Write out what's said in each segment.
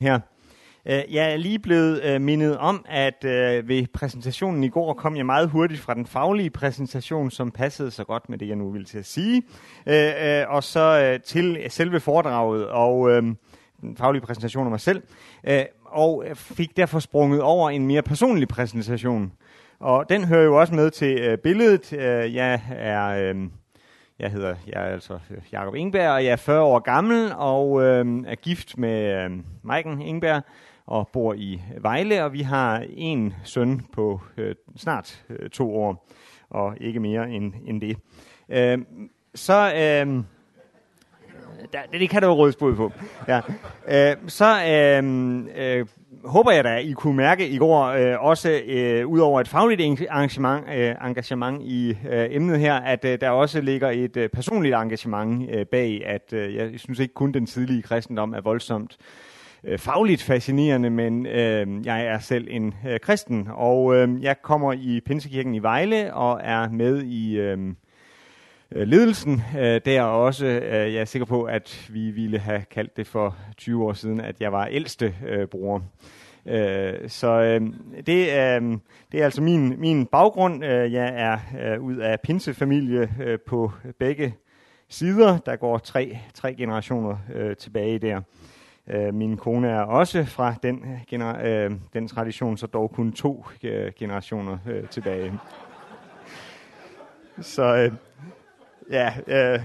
her. Øh, jeg er lige blevet øh, mindet om, at øh, ved præsentationen i går kom jeg meget hurtigt fra den faglige præsentation, som passede så godt med det, jeg nu ville til at sige, og så til selve foredraget og den faglige præsentation af mig selv, og fik derfor sprunget over en mere personlig præsentation. Og den hører jo også med til billedet. Jeg er... Jeg hedder jeg er altså øh, Jakob Ingberg, og jeg er 40 år gammel og øh, er gift med øh, Maiken Ingberg og bor i Vejle, og vi har en søn på øh, snart øh, to år, og ikke mere end, end det. Øh, så... Øh, der, det kan der jo rådes på. Ja. Øh, så øh, øh, håber jeg da, I kunne mærke i går, øh, også øh, ud over et fagligt engagement, øh, engagement i øh, emnet her, at øh, der også ligger et øh, personligt engagement øh, bag, at øh, jeg synes ikke kun den tidlige kristendom er voldsomt øh, fagligt fascinerende, men øh, jeg er selv en øh, kristen, og øh, jeg kommer i Pinsekirken i Vejle og er med i øh Øh, ledelsen øh, der også. Øh, jeg er sikker på, at vi ville have kaldt det for 20 år siden, at jeg var ældste øh, bror. Øh, så øh, det, øh, det er altså min, min baggrund. Øh, jeg er øh, ud af pinsefamilie øh, på begge sider. Der går tre, tre generationer øh, tilbage der. Øh, min kone er også fra den, gener- øh, den tradition, så dog kun to øh, generationer øh, tilbage. Så øh, ja, øh,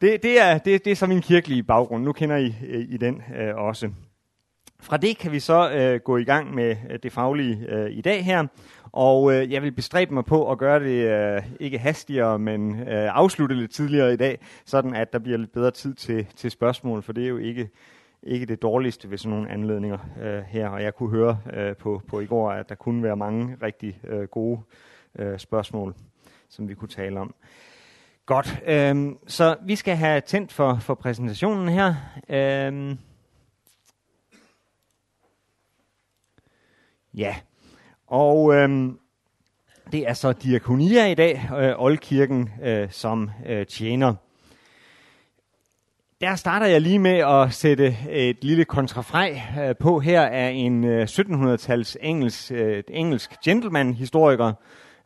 det, det, er, det, det er så min kirkelige baggrund. Nu kender I, øh, I den øh, også. Fra det kan vi så øh, gå i gang med øh, det faglige øh, i dag her, og øh, jeg vil bestræbe mig på at gøre det øh, ikke hastigere, men øh, afslutte lidt tidligere i dag, sådan at der bliver lidt bedre tid til, til spørgsmål, for det er jo ikke, ikke det dårligste ved sådan nogle anledninger øh, her. Og jeg kunne høre øh, på, på i går, at der kunne være mange rigtig øh, gode øh, spørgsmål, som vi kunne tale om. Godt, Øhm, så vi skal have tændt for, for præsentationen her. Øhm, ja, og øhm, det er så diakonia i dag, øh, Oldkirken øh, som øh, tjener. Der starter jeg lige med at sætte et lille kontrafrej øh, på her af en øh, 1700-tals engelsk, øh, engelsk gentleman-historiker.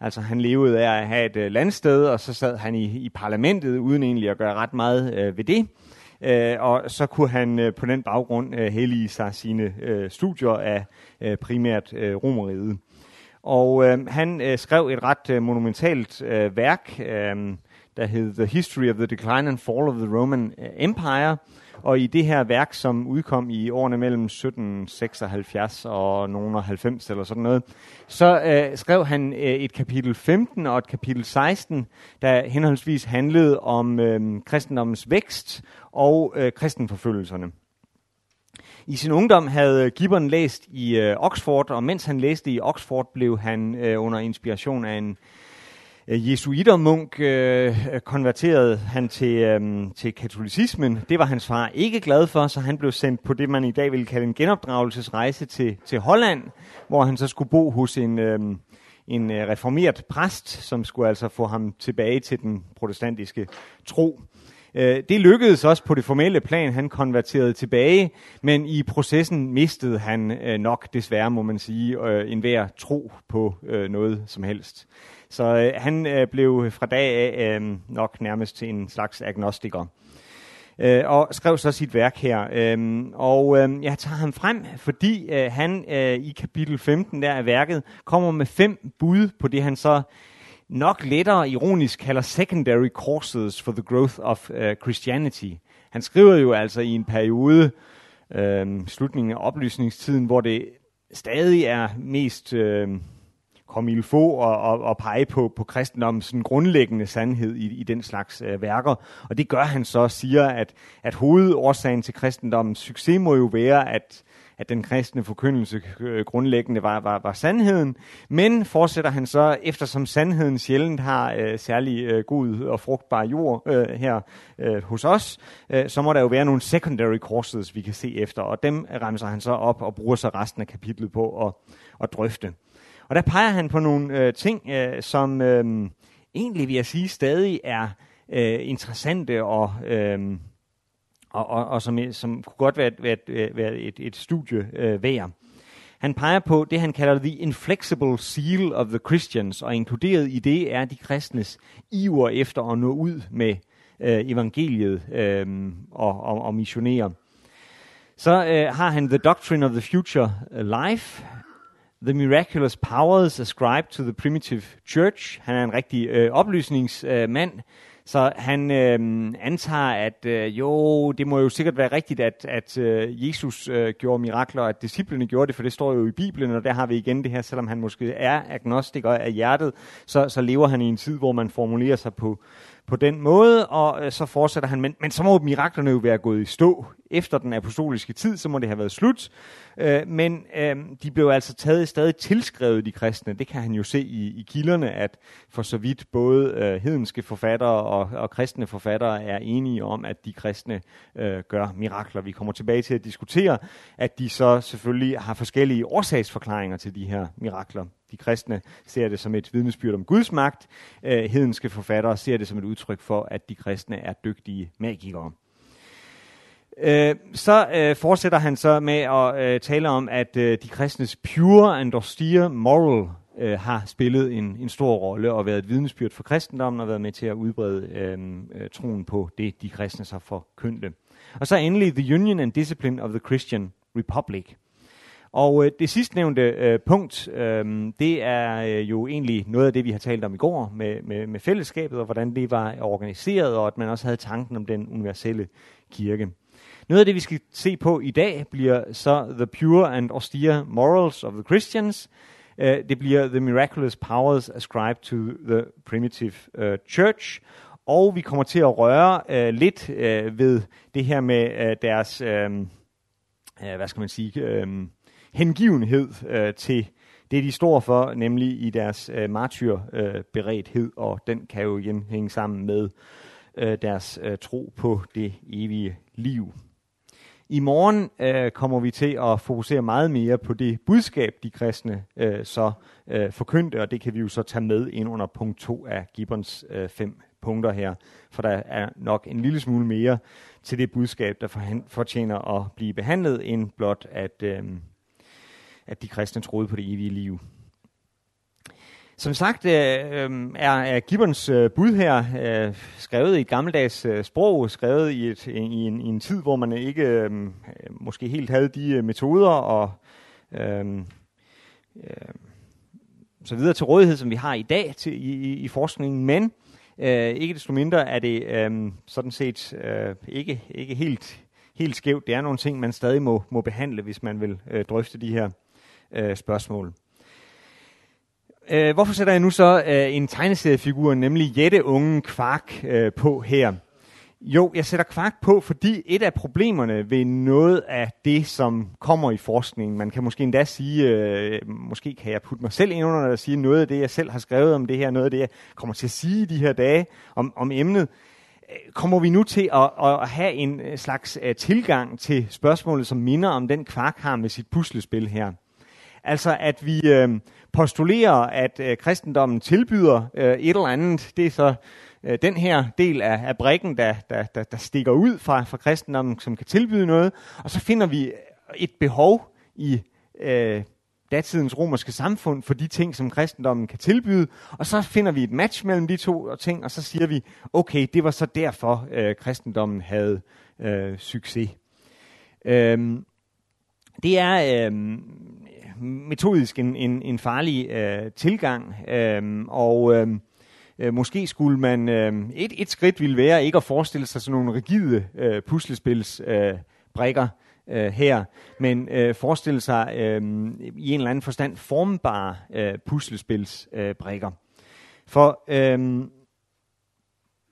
Altså han levede af at have et øh, landsted, og så sad han i, i parlamentet uden egentlig at gøre ret meget øh, ved det. Øh, og så kunne han øh, på den baggrund øh, hellige sig sine øh, studier af øh, primært øh, romeriet. Og øh, han øh, skrev et ret øh, monumentalt øh, værk, øh, der hed The History of the Decline and Fall of the Roman øh, Empire. Og i det her værk, som udkom i årene mellem 1776 og nogen 90 eller sådan noget, så øh, skrev han øh, et kapitel 15 og et kapitel 16, der henholdsvis handlede om øh, kristendommens vækst og øh, kristenforfølgelserne. I sin ungdom havde Gibbon læst i øh, Oxford, og mens han læste i Oxford, blev han øh, under inspiration af en øh, jesuitermunk øh, konverterede han til, øh, til katolicismen. Det var hans far ikke glad for, så han blev sendt på det, man i dag vil kalde en genopdragelsesrejse til, til Holland, hvor han så skulle bo hos en, øh, en øh, reformeret præst, som skulle altså få ham tilbage til den protestantiske tro. Øh, det lykkedes også på det formelle plan. Han konverterede tilbage, men i processen mistede han øh, nok desværre, må man sige, øh, enhver tro på øh, noget som helst. Så øh, han øh, blev fra dag af øh, nok nærmest til en slags agnostiker. Øh, og skrev så sit værk her. Øh, og øh, jeg tager ham frem, fordi øh, han øh, i kapitel 15 der af værket kommer med fem bud på det, han så nok lettere ironisk kalder secondary causes for the growth of uh, Christianity. Han skriver jo altså i en periode, øh, slutningen af oplysningstiden, hvor det stadig er mest øh, komilfo få og, og, og pege på, på kristendommens sådan grundlæggende sandhed i, i den slags øh, værker. Og det gør han så, siger, at, at hovedårsagen til kristendommens succes må jo være, at at den kristne forkyndelse øh, grundlæggende var, var, var sandheden. Men fortsætter han så, eftersom sandheden sjældent har øh, særlig øh, god og frugtbar jord øh, her øh, hos os, øh, så må der jo være nogle secondary courses, vi kan se efter, og dem remser han så op og bruger så resten af kapitlet på at, at drøfte. Og der peger han på nogle øh, ting, øh, som øh, egentlig vil jeg sige stadig er øh, interessante og... Øh, og, og, og som, som kunne godt være, være, være et, et studie øh, værd. Han peger på det, han kalder the inflexible seal of the Christians, og inkluderet i det er de kristnes iver efter at nå ud med øh, evangeliet øh, og, og, og missionere. Så øh, har han The Doctrine of the Future øh, Life, The Miraculous Powers Ascribed to the Primitive Church. Han er en rigtig øh, oplysningsmand, øh, så han øh, antager, at øh, jo, det må jo sikkert være rigtigt, at, at øh, Jesus øh, gjorde mirakler, og at disciplene gjorde det, for det står jo i Bibelen, og der har vi igen det her, selvom han måske er agnostiker af hjertet, så, så lever han i en tid, hvor man formulerer sig på, på den måde, og øh, så fortsætter han, men, men så må miraklerne jo være gået i stå. Efter den apostoliske tid, så må det have været slut. Øh, men øh, de blev altså taget stadig tilskrevet, de kristne. Det kan han jo se i, i kilderne, at for så vidt både øh, hedenske forfattere og, og kristne forfattere er enige om, at de kristne øh, gør mirakler. Vi kommer tilbage til at diskutere, at de så selvfølgelig har forskellige årsagsforklaringer til de her mirakler. De kristne ser det som et vidnesbyrd om Guds magt. Øh, hedenske forfattere ser det som et udtryk for, at de kristne er dygtige magikere. Øh, så øh, fortsætter han så med at øh, tale om, at øh, de kristnes pure and austere moral øh, har spillet en, en stor rolle og været et vidnesbyrd for kristendommen og været med til at udbrede øh, øh troen på det, de kristne så forkyndte. Og så endelig The Union and Discipline of the Christian Republic. Og øh, det sidstnævnte øh, punkt, øh, det er øh, jo egentlig noget af det, vi har talt om i går med, med, med fællesskabet, og hvordan det var organiseret, og at man også havde tanken om den universelle kirke. Noget af det, vi skal se på i dag, bliver så The Pure and Austere Morals of the Christians. Uh, det bliver The Miraculous Powers Ascribed to the Primitive uh, Church. Og vi kommer til at røre uh, lidt uh, ved det her med uh, deres, uh, uh, hvad skal man sige, uh, hengivenhed øh, til det, de står for, nemlig i deres øh, martyrberedthed, øh, og den kan jo igen hænge sammen med øh, deres øh, tro på det evige liv. I morgen øh, kommer vi til at fokusere meget mere på det budskab, de kristne øh, så øh, forkyndte, og det kan vi jo så tage med ind under punkt 2 af Gibbons øh, fem punkter her, for der er nok en lille smule mere til det budskab, der fortjener at blive behandlet, end blot at, øh, at de kristne troede på det evige liv. Som sagt øh, øhm, er, er Gibbons øh, bud her øh, skrevet i et gammeldags øh, sprog, skrevet i, et, i, en, i en tid, hvor man ikke øhm, øh, måske helt havde de øh, metoder og øh, øh, så videre til rådighed, som vi har i dag til, i, i forskningen, men øh, ikke desto mindre er det øh, sådan set øh, ikke, ikke helt, helt skævt. Det er nogle ting, man stadig må, må behandle, hvis man vil øh, drøfte de her øh, spørgsmål. Øh, hvorfor sætter jeg nu så øh, en tegneseriefigur, nemlig Jette-ungen Kvark, øh, på her? Jo, jeg sætter Kvark på, fordi et af problemerne ved noget af det, som kommer i forskningen, man kan måske endda sige, øh, måske kan jeg putte mig selv ind under at sige noget af det, jeg selv har skrevet om det her, noget af det, jeg kommer til at sige de her dage om, om emnet, øh, kommer vi nu til at, at have en slags øh, tilgang til spørgsmålet, som minder om den Kvark har med sit puslespil her. Altså at vi øh, postulerer, at øh, kristendommen tilbyder øh, et eller andet. Det er så øh, den her del af, af brikken, der, der, der, der stikker ud fra, fra kristendommen, som kan tilbyde noget. Og så finder vi øh, et behov i øh, datidens romerske samfund for de ting, som kristendommen kan tilbyde. Og så finder vi et match mellem de to ting, og så siger vi, okay, det var så derfor, øh, kristendommen havde øh, succes. Øh, det er øh, metodisk en, en, en farlig øh, tilgang, øh, og øh, øh, måske skulle man, øh, et, et skridt ville være ikke at forestille sig sådan nogle rigide øh, puslespils øh, øh, her, men øh, forestille sig øh, i en eller anden forstand formbare øh, puslespils øh. For øh,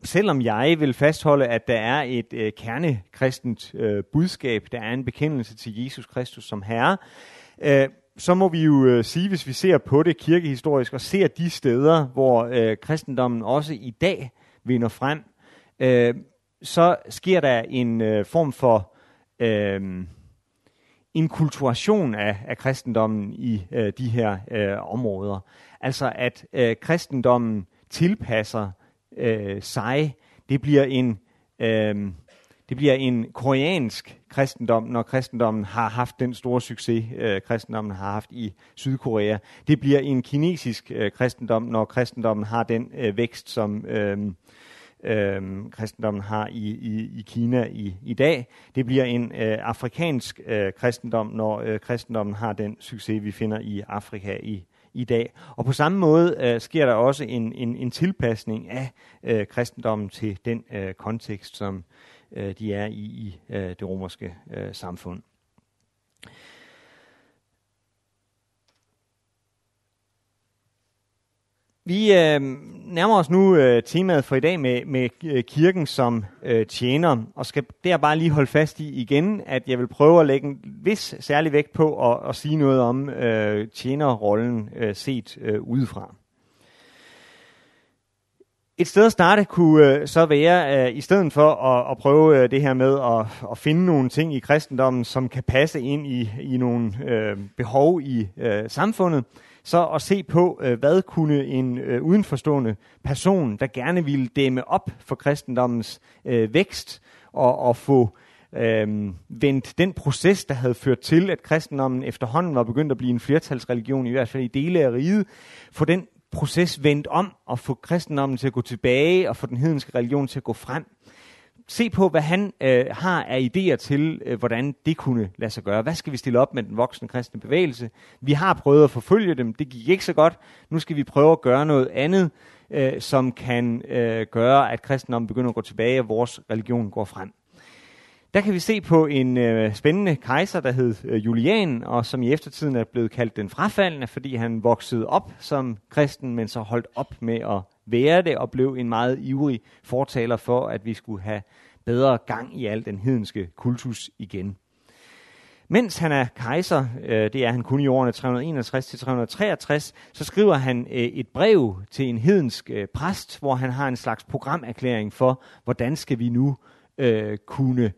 selvom jeg vil fastholde, at der er et øh, kernekristent øh, budskab, der er en bekendelse til Jesus Kristus som Herre, øh, så må vi jo øh, sige, hvis vi ser på det kirkehistorisk, og ser de steder, hvor øh, kristendommen også i dag vinder frem, øh, så sker der en øh, form for øh, inkulturation af, af kristendommen i øh, de her øh, områder. Altså at øh, kristendommen tilpasser øh, sig. Det bliver en øh, Det bliver en koreansk kristendom, når kristendommen har haft den store succes, øh, kristendommen har haft i Sydkorea. Det bliver en kinesisk øh, kristendom, når kristendommen har den øh, vækst, som øh, øh, kristendommen har i, i, i Kina i, i dag. Det bliver en øh, afrikansk øh, kristendom, når øh, kristendommen har den succes, vi finder i Afrika i i dag. Og på samme måde øh, sker der også en, en, en tilpasning af øh, kristendommen til den øh, kontekst, som øh, de er i i øh, det romerske øh, samfund. Vi øh, nærmer os nu øh, temaet for i dag med, med øh, kirken som øh, tjener, og skal der bare lige holde fast i igen, at jeg vil prøve at lægge en vis særlig vægt på at, at sige noget om øh, tjenerrollen øh, set øh, udefra. Et sted at starte kunne øh, så være, øh, i stedet for at, at prøve øh, det her med at, at finde nogle ting i kristendommen, som kan passe ind i, i nogle øh, behov i øh, samfundet, så at se på, øh, hvad kunne en øh, udenforstående person, der gerne ville dæmme op for kristendommens øh, vækst og, og få øh, vendt den proces, der havde ført til, at kristendommen efterhånden var begyndt at blive en flertalsreligion, i hvert fald i dele af riget, få den proces vendt om og få kristendommen til at gå tilbage og få den hedenske religion til at gå frem se på, hvad han øh, har af idéer til, øh, hvordan det kunne lade sig gøre. Hvad skal vi stille op med den voksne kristne bevægelse? Vi har prøvet at forfølge dem, det gik ikke så godt. Nu skal vi prøve at gøre noget andet, øh, som kan øh, gøre, at kristendommen begynder at gå tilbage, og vores religion går frem. Der kan vi se på en øh, spændende kejser, der hed øh, Julian, og som i eftertiden er blevet kaldt den frafaldende, fordi han voksede op som kristen, men så holdt op med at være det, og blev en meget ivrig fortaler for, at vi skulle have bedre gang i al den hedenske kultus igen. Mens han er kejser, øh, det er han kun i årene 361-363, så skriver han øh, et brev til en hedensk øh, præst, hvor han har en slags programerklæring for, hvordan skal vi nu øh, kunne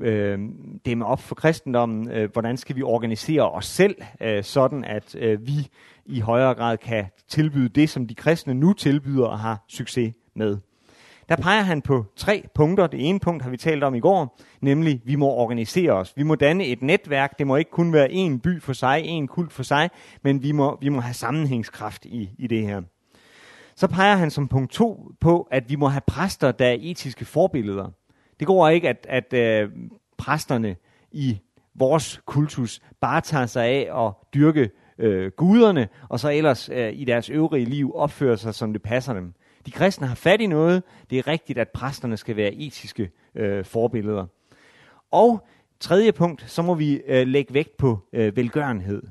øh, dæmme op for kristendommen, øh, hvordan skal vi organisere os selv, øh, sådan at øh, vi i højere grad kan tilbyde det, som de kristne nu tilbyder og har succes med. Der peger han på tre punkter. Det ene punkt har vi talt om i går, nemlig vi må organisere os. Vi må danne et netværk. Det må ikke kun være en by for sig, en kult for sig, men vi må, vi må have sammenhængskraft i, i det her. Så peger han som punkt to på, at vi må have præster, der er etiske forbilleder. Det går ikke, at, at øh, præsterne i vores kultus bare tager sig af at dyrke øh, guderne, og så ellers øh, i deres øvrige liv opfører sig, som det passer dem. De kristne har fat i noget. Det er rigtigt, at præsterne skal være etiske øh, forbilleder. Og tredje punkt, så må vi øh, lægge vægt på øh, velgørenhed.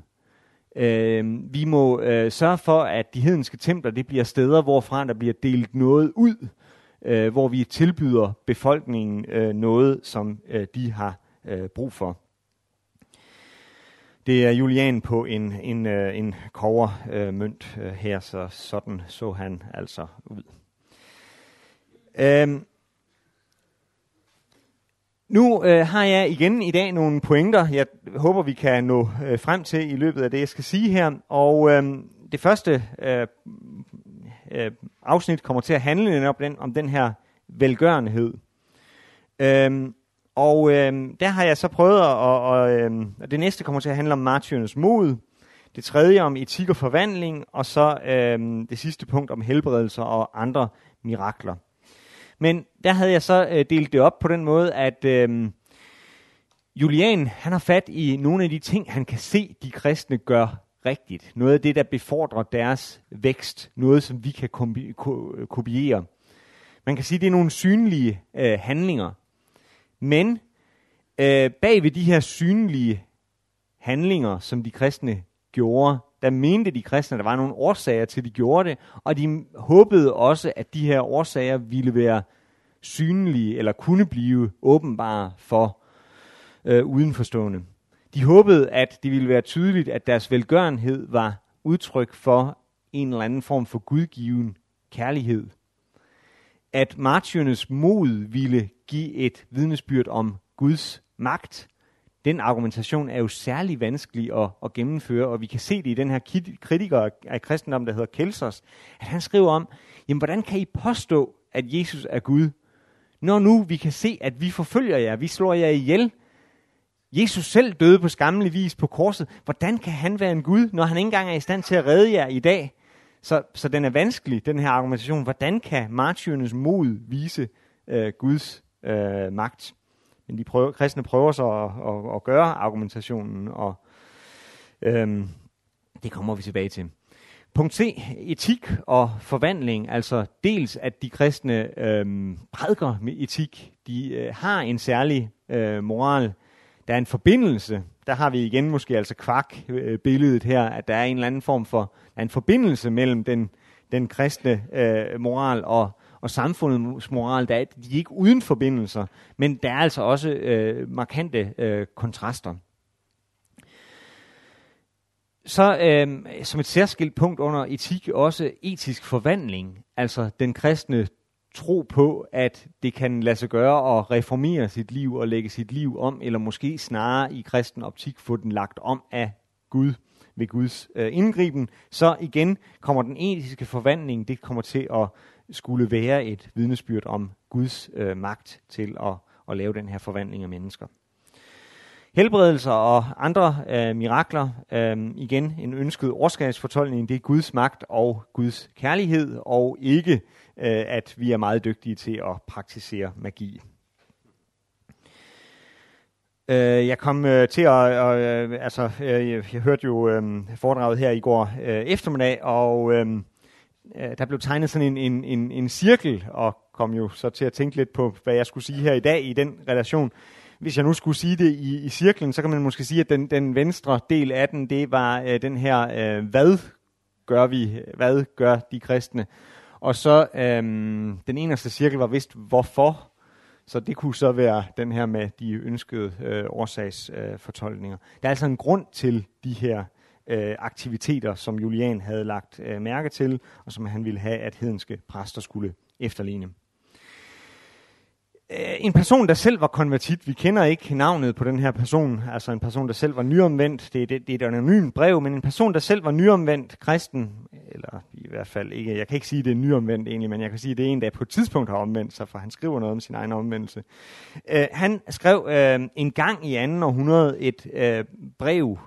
Øh, vi må øh, sørge for, at de hedenske templer det bliver steder, hvorfra der bliver delt noget ud, øh, hvor vi tilbyder befolkningen øh, noget, som øh, de har øh, brug for. Det er Julian på en, en, øh, en kovermønt øh, øh, her, så sådan så han altså ud. Øhm, nu øh, har jeg igen i dag nogle pointer, jeg håber, vi kan nå øh, frem til i løbet af det, jeg skal sige her. Og øh, det første øh, øh, afsnit kommer til at handle om den, om den her velgørenhed. Øhm, og øh, der har jeg så prøvet, at, og, og, øh, det næste kommer til at handle om martyrernes mod, det tredje om etik og forvandling, og så øh, det sidste punkt om helbredelser og andre mirakler. Men der havde jeg så øh, delt det op på den måde, at øh, Julian han har fat i nogle af de ting, han kan se, de kristne gør rigtigt. Noget af det, der befordrer deres vækst. Noget, som vi kan kopiere. Man kan sige, det er nogle synlige øh, handlinger, men øh, bag ved de her synlige handlinger, som de kristne gjorde, der mente de kristne, at der var nogle årsager til, at de gjorde det, og de håbede også, at de her årsager ville være synlige, eller kunne blive åbenbare for øh, udenforstående. De håbede, at det ville være tydeligt, at deres velgørenhed var udtryk for en eller anden form for gudgiven kærlighed at martyrernes mod ville give et vidnesbyrd om Guds magt. Den argumentation er jo særlig vanskelig at, at gennemføre, og vi kan se det i den her kritiker af kristendom, der hedder Kelsers, at han skriver om, jamen hvordan kan I påstå, at Jesus er Gud, når nu vi kan se, at vi forfølger jer, vi slår jer ihjel, Jesus selv døde på skammelig vis på korset. Hvordan kan han være en Gud, når han ikke engang er i stand til at redde jer i dag? Så, så den er vanskelig, den her argumentation. Hvordan kan martyrernes mod vise øh, Guds øh, magt? Men de prøver, kristne prøver så at, at, at gøre argumentationen, og øh, det kommer vi tilbage til. Punkt C, etik og forvandling, altså dels at de kristne øh, prædiker med etik, de øh, har en særlig øh, moral, der er en forbindelse, der har vi igen måske altså kvak-billedet øh, her, at der er en eller anden form for er en forbindelse mellem den, den kristne øh, moral og, og samfundets moral. Der er, de er ikke uden forbindelser, men der er altså også øh, markante øh, kontraster. Så øh, som et særskilt punkt under etik også etisk forvandling, altså den kristne tro på, at det kan lade sig gøre at reformere sit liv og lægge sit liv om, eller måske snarere i kristen optik få den lagt om af Gud ved Guds øh, indgriben, så igen kommer den etiske forvandling, det kommer til at skulle være et vidnesbyrd om Guds øh, magt til at, at lave den her forvandling af mennesker. Helbredelser og andre øh, mirakler, øh, igen en ønsket årskabsfortolkning, det er Guds magt og Guds kærlighed, og ikke øh, at vi er meget dygtige til at praktisere magi. Øh, jeg kom øh, til at, øh, altså, øh, jeg hørte jo øh, foredraget her i går øh, eftermiddag, og øh, øh, der blev tegnet sådan en, en, en, en cirkel, og kom jo så til at tænke lidt på, hvad jeg skulle sige her i dag i den relation hvis jeg nu skulle sige det i, i cirklen, så kan man måske sige, at den, den venstre del af den, det var øh, den her, øh, hvad gør vi, hvad gør de kristne? Og så øhm, den eneste cirkel var vist, hvorfor? Så det kunne så være den her med de ønskede øh, årsagsfortolkninger. Øh, der er altså en grund til de her øh, aktiviteter, som Julian havde lagt øh, mærke til, og som han ville have, at hedenske præster skulle efterligne. Øh, en person, der selv var konvertit, vi kender ikke navnet på den her person, altså en person, der selv var nyomvendt, det er, det, det er et anonymt brev, men en person, der selv var nyomvendt kristen, eller i hvert fald ikke, jeg kan ikke sige, at det er nyomvendt egentlig, men jeg kan sige, at det er en, der på et tidspunkt har omvendt sig, for han skriver noget om sin egen omvendelse. Uh, han skrev uh, en gang i anden århundrede et uh, brev,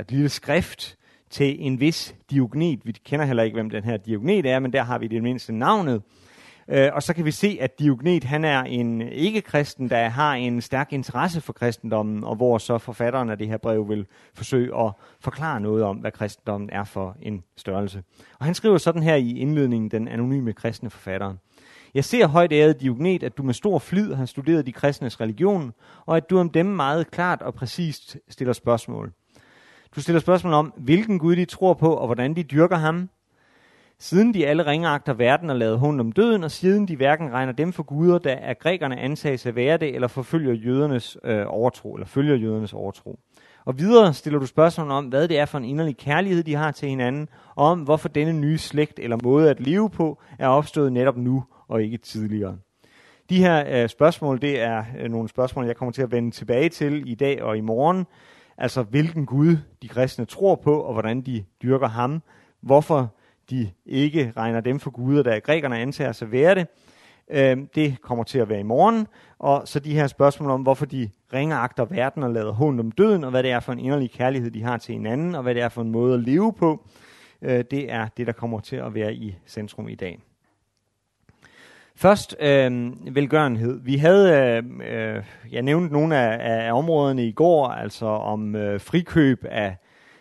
et lille skrift, til en vis Diognet. Vi kender heller ikke, hvem den her Diognet er, men der har vi det mindste navnet. Øh, Øh, og så kan vi se, at Diognet han er en ikke-kristen, der har en stærk interesse for kristendommen, og hvor så forfatteren af det her brev vil forsøge at forklare noget om, hvad kristendommen er for en størrelse. Og han skriver sådan her i indledningen, den anonyme kristne forfatteren. Jeg ser højt æret Diognet, at du med stor flid har studeret de kristnes religion, og at du om dem meget klart og præcist stiller spørgsmål. Du stiller spørgsmål om, hvilken Gud de tror på, og hvordan de dyrker ham, Siden de alle ringagter verden og lavet hund om døden, og siden de hverken regner dem for guder, der er grækerne antages at være det, eller forfølger jødernes øh, overtro, eller følger jødernes overtro. Og videre stiller du spørgsmål om, hvad det er for en inderlig kærlighed, de har til hinanden, og om hvorfor denne nye slægt eller måde at leve på er opstået netop nu og ikke tidligere. De her øh, spørgsmål, det er øh, nogle spørgsmål, jeg kommer til at vende tilbage til i dag og i morgen. Altså, hvilken Gud de kristne tror på, og hvordan de dyrker ham. Hvorfor de ikke regner dem for guder, der grækerne antager sig være det. Øh, det kommer til at være i morgen. Og så de her spørgsmål om, hvorfor de ringeagter verden og lader hånd om døden, og hvad det er for en inderlig kærlighed, de har til hinanden, og hvad det er for en måde at leve på, øh, det er det, der kommer til at være i centrum i dag. Først øh, velgørenhed. Vi havde, øh, øh, jeg nævnte nogle af, af områderne i går, altså om øh, frikøb af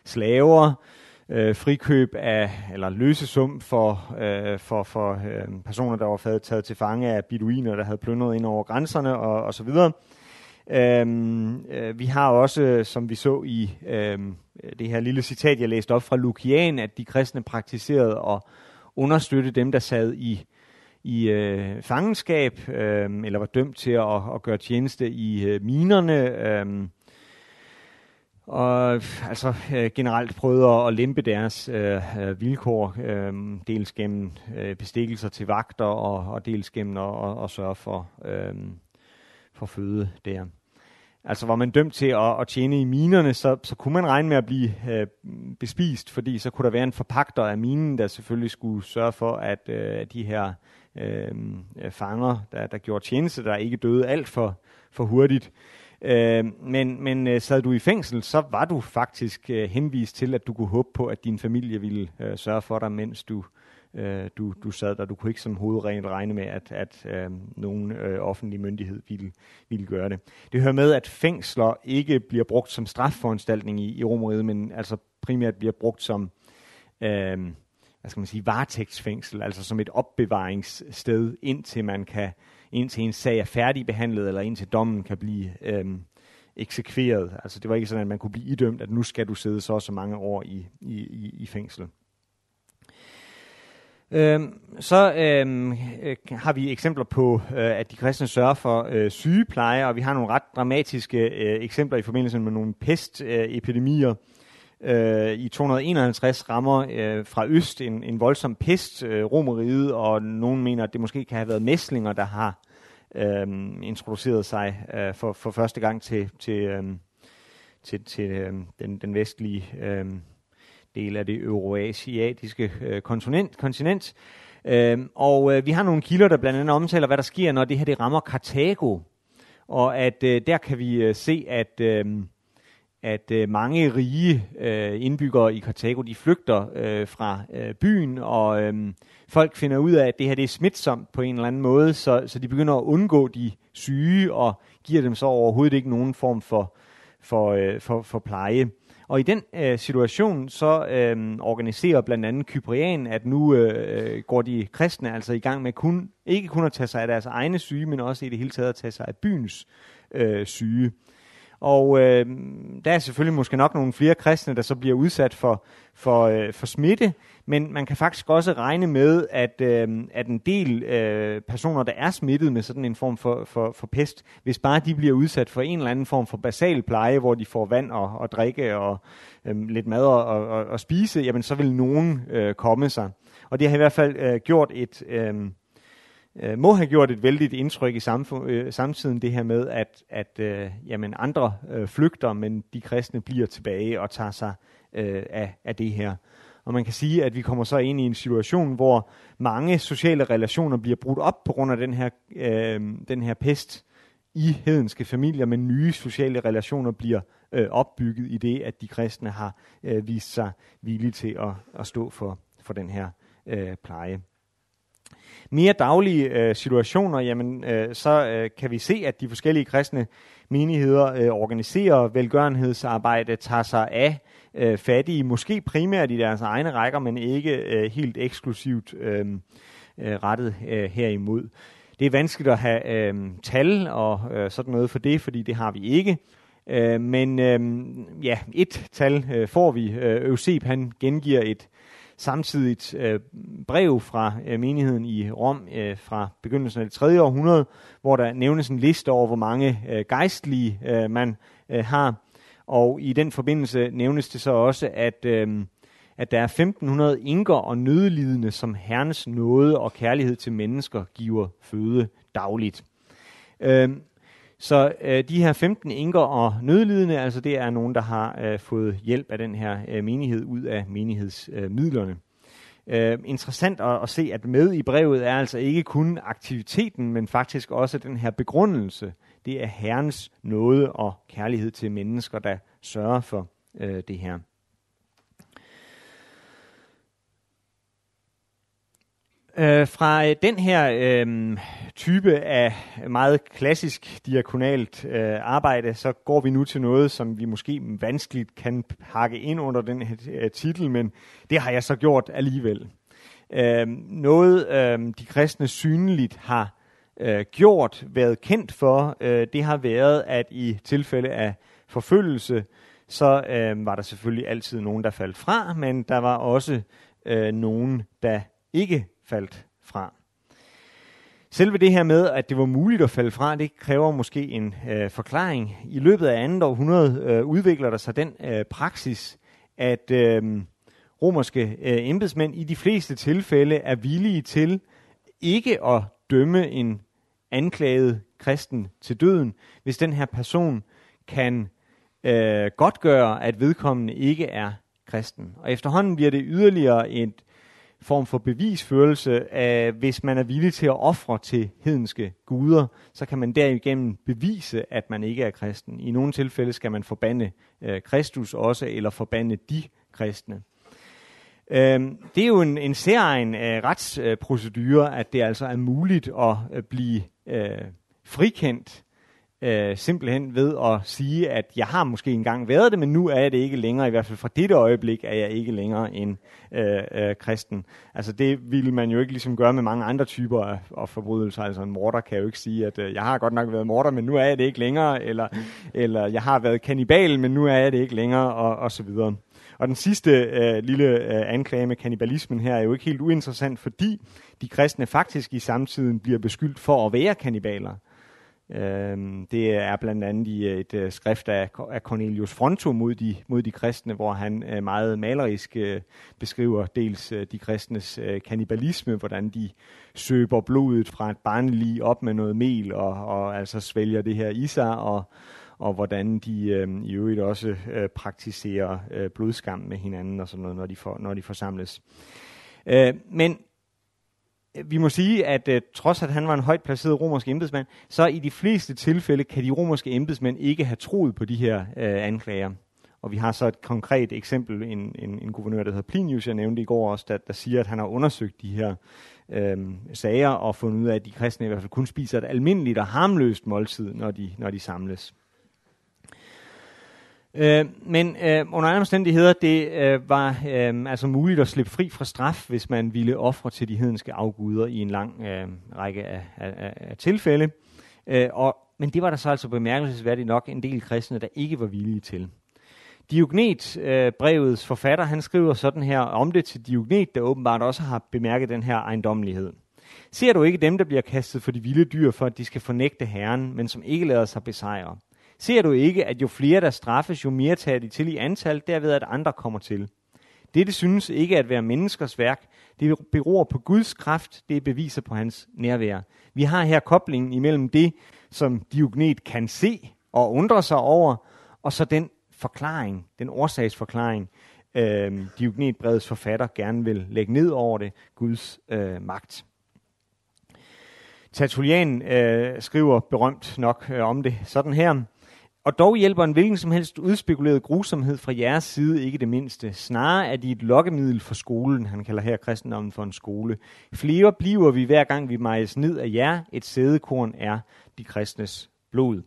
slaver, øh, frikøb af, eller løsesum for, øh, for, for øh, personer, der var taget til fange af beduiner, der havde plyndret ind over grænserne og, og så videre. Øhm, øh, vi har også, som vi så i øh, det her lille citat, jeg læste op fra Lukian, at de kristne praktiserede at understøtte dem, der sad i i øh, fangenskab, øh, eller var dømt til at, at gøre tjeneste i øh, minerne. Øh, og altså øh, generelt prøvede at lempe deres øh, øh, vilkår, øh, dels gennem øh, bestikkelser til vagter, og, og dels gennem at, at, at sørge for, øh, for føde der. Altså var man dømt til at, at tjene i minerne, så, så kunne man regne med at blive øh, bespist, fordi så kunne der være en forpagter af minen, der selvfølgelig skulle sørge for, at øh, de her øh, fanger, der, der gjorde tjeneste, der ikke døde alt for, for hurtigt. Øh, Øh, men men øh, sad du i fængsel, så var du faktisk øh, henvist til, at du kunne håbe på, at din familie ville øh, sørge for dig, mens du, øh, du, du sad der. Du kunne ikke som hovedregel regne med, at, at øh, nogen øh, offentlig myndighed ville, ville gøre det. Det hører med, at fængsler ikke bliver brugt som strafforanstaltning i, i Romeriet, men altså primært bliver brugt som øh, hvad skal man sige, varetægtsfængsel, altså som et opbevaringssted, indtil man kan, indtil en sag er færdigbehandlet, eller indtil dommen kan blive øh, eksekveret. Altså det var ikke sådan, at man kunne blive idømt, at nu skal du sidde så så mange år i, i, i, i fængsel. Øhm, så øhm, øh, har vi eksempler på, øh, at de kristne sørger for øh, sygepleje, og vi har nogle ret dramatiske øh, eksempler i forbindelse med nogle pestepidemier. Øh, Øh, I 251 rammer øh, fra øst en, en voldsom pest øh, romeriet, og nogen mener, at det måske kan have været mæslinger, der har øh, introduceret sig øh, for, for første gang til, til, øh, til, til øh, den, den vestlige øh, del af det euroasiatiske øh, kontinent. kontinent. Øh, og øh, vi har nogle kilder, der blandt andet omtaler, hvad der sker, når det her det rammer Karthago. Og at øh, der kan vi øh, se, at, øh, at øh, mange rige øh, indbyggere i Karthago, de flygter øh, fra øh, byen, og øh, folk finder ud af, at det her det er smitsomt på en eller anden måde, så, så de begynder at undgå de syge, og giver dem så overhovedet ikke nogen form for, for, øh, for, for pleje. Og i den øh, situation, så øh, organiserer blandt andet Kyprian, at nu øh, øh går de kristne altså i gang med kun, ikke kun at tage sig af deres egne syge, men også i det hele taget at tage sig af byens øh, syge. Og øh, der er selvfølgelig måske nok nogle flere kristne, der så bliver udsat for, for, øh, for smitte, men man kan faktisk også regne med, at, øh, at en del øh, personer, der er smittet med sådan en form for, for, for pest, hvis bare de bliver udsat for en eller anden form for basal pleje, hvor de får vand og, og drikke og øh, lidt mad og, og, og spise, jamen så vil nogen øh, komme sig. Og det har i hvert fald øh, gjort et... Øh, øh, må have gjort et vældigt indtryk i samfund, øh, samtiden, det her med, at, at øh, jamen andre øh, flygter, men de kristne bliver tilbage og tager sig øh, af, af det her. Og man kan sige, at vi kommer så ind i en situation, hvor mange sociale relationer bliver brudt op på grund af den her, øh, den her pest i hedenske familier, men nye sociale relationer bliver øh, opbygget i det, at de kristne har øh, vist sig villige til at, at stå for, for den her øh, pleje mere daglige øh, situationer, jamen, øh, så øh, kan vi se, at de forskellige kristne menigheder øh, organiserer velgørenhedsarbejde, tager sig af øh, fattige, måske primært i deres egne rækker, men ikke øh, helt eksklusivt øh, øh, rettet øh, herimod. Det er vanskeligt at have øh, tal og øh, sådan noget for det, fordi det har vi ikke. Øh, men øh, ja, et tal øh, får vi. Øh, Euseb, han gengiver et samtidigt øh, brev fra øh, menigheden i Rom øh, fra begyndelsen af det 3. århundrede, hvor der nævnes en liste over, hvor mange øh, gejstlige øh, man øh, har. Og i den forbindelse nævnes det så også, at, øh, at der er 1500 inker og nødelidende, som herrens nåde og kærlighed til mennesker giver føde dagligt. Øh, så øh, de her 15 enker og nødlidende, altså det er nogen, der har øh, fået hjælp af den her øh, menighed ud af menighedsmidlerne. Øh, øh, interessant at, at se, at med i brevet er altså ikke kun aktiviteten, men faktisk også den her begrundelse. Det er Herrens nåde og kærlighed til mennesker, der sørger for øh, det her. Øh, fra øh, den her øh, type af meget klassisk diakonalt øh, arbejde, så går vi nu til noget, som vi måske vanskeligt kan hakke ind under den her øh, titel, men det har jeg så gjort alligevel. Øh, noget øh, de kristne synligt har øh, gjort, været kendt for, øh, det har været, at i tilfælde af forfølgelse, så øh, var der selvfølgelig altid nogen, der faldt fra, men der var også øh, nogen, der ikke faldt fra. Selve det her med, at det var muligt at falde fra, det kræver måske en øh, forklaring. I løbet af andet århundrede øh, udvikler der sig den øh, praksis, at øh, romerske øh, embedsmænd i de fleste tilfælde er villige til ikke at dømme en anklaget kristen til døden, hvis den her person kan øh, godtgøre, at vedkommende ikke er kristen. Og efterhånden bliver det yderligere et form for bevisførelse. Uh, hvis man er villig til at ofre til hedenske guder, så kan man derigennem bevise, at man ikke er kristen. I nogle tilfælde skal man forbande øh, Kristus også, eller forbande de kristne. Øh, det er jo en, en særegen uh, retsprocedure, at det altså er muligt at øh, blive øh, frikendt øh, simpelthen ved at sige, at jeg har måske engang været det, men nu er jeg det ikke længere, i hvert fald fra dette øjeblik er jeg ikke længere en øh, øh, kristen. Altså det ville man jo ikke ligesom gøre med mange andre typer af, af forbrydelser. Altså en morder kan jo ikke sige, at øh, jeg har godt nok været morder, men nu er jeg det ikke længere, eller, eller jeg har været kannibal, men nu er jeg det ikke længere, og, og så videre. Og den sidste øh, lille øh, anklage med kannibalismen her er jo ikke helt uinteressant, fordi de kristne faktisk i samtiden bliver beskyldt for at være kannibaler. Øhm, det er blandt andet i øh, et øh, skrift af, Cornelius Fronto mod de, mod de kristne, hvor han øh, meget malerisk beskriver dels de kristnes kannibalisme, hvordan de søber blodet fra et barnlig op med noget mel og, og altså svælger det her i sig, og, og hvordan de øh, i øvrigt også øh, praktiserer øh, blodskam med hinanden og sådan noget, når de, for, når de forsamles. Øh, men vi må sige, at uh, trods at han var en højt placeret romersk embedsmand, så i de fleste tilfælde kan de romerske embedsmænd ikke have troet på de her uh, anklager. Og vi har så et konkret eksempel, en, en, en guvernør, der hedder Plinius, jeg nævnte i går også, der, der siger, at han har undersøgt de her øh, sager og fundet ud af, at de kristne i hvert fald kun spiser et almindeligt og harmløst måltid, når de, når de samles. Øh, men øh, under andre omstændigheder, det øh, var øh, altså muligt at slippe fri fra straf, hvis man ville ofre til de hedenske afguder i en lang øh, række af, af, af tilfælde. Øh, og, men det var der så altså bemærkelsesværdigt nok en del kristne, der ikke var villige til. Diognet, øh, brevets forfatter, han skriver sådan her om det til Diognet, der åbenbart også har bemærket den her ejendommelighed. Ser du ikke dem, der bliver kastet for de vilde dyr, for at de skal fornægte Herren, men som ikke lader sig besejre? Ser du ikke, at jo flere der straffes, jo mere tager de til i antal, derved at andre kommer til? Dette synes ikke at være menneskers værk. Det beror på Guds kraft. Det er beviser på hans nærvær. Vi har her koblingen imellem det, som Diognet kan se og undre sig over, og så den forklaring, den årsagsforklaring, øh, Diognetbrevets forfatter gerne vil lægge ned over det, Guds øh, magt. Tertullian øh, skriver berømt nok øh, om det sådan her. Og dog hjælper en hvilken som helst udspekuleret grusomhed fra jeres side ikke det mindste. Snarere er de et lokkemiddel for skolen. Han kalder her kristendommen for en skole. Flere bliver vi hver gang vi mejes ned af jer. Et sædekorn er de kristnes blod.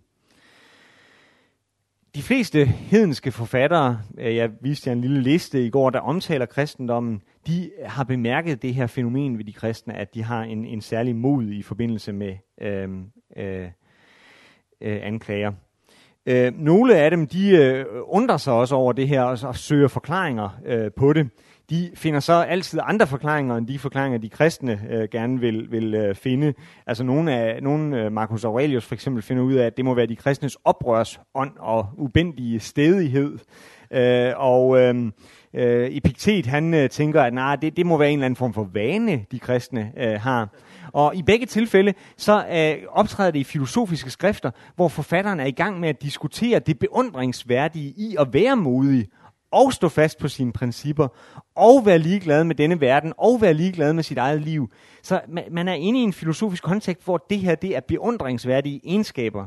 De fleste hedenske forfattere, øh, jeg viste jer en lille liste i går, der omtaler kristendommen, de har bemærket det her fænomen ved de kristne, at de har en, en særlig mod i forbindelse med øh, øh, øh, anklager. Øh, nogle af dem, de øh, undrer sig også over det her og, og søger forklaringer øh, på det. De finder så altid andre forklaringer end de forklaringer, de kristne øh, gerne vil, vil øh, finde. Altså nogle af nogle, øh, Marcus Aurelius for eksempel finder ud af, at det må være de kristnes oprørsånd og ubendige stedighed. Øh, og øh, øh, Epiktet, han øh, tænker, at nej, det, det må være en eller anden form for vane, de kristne øh, har. Og i begge tilfælde, så øh, optræder det i filosofiske skrifter, hvor forfatteren er i gang med at diskutere det beundringsværdige i at være modig, og stå fast på sine principper, og være ligeglad med denne verden, og være ligeglad med sit eget liv. Så man, man er inde i en filosofisk kontekst, hvor det her det er beundringsværdige egenskaber.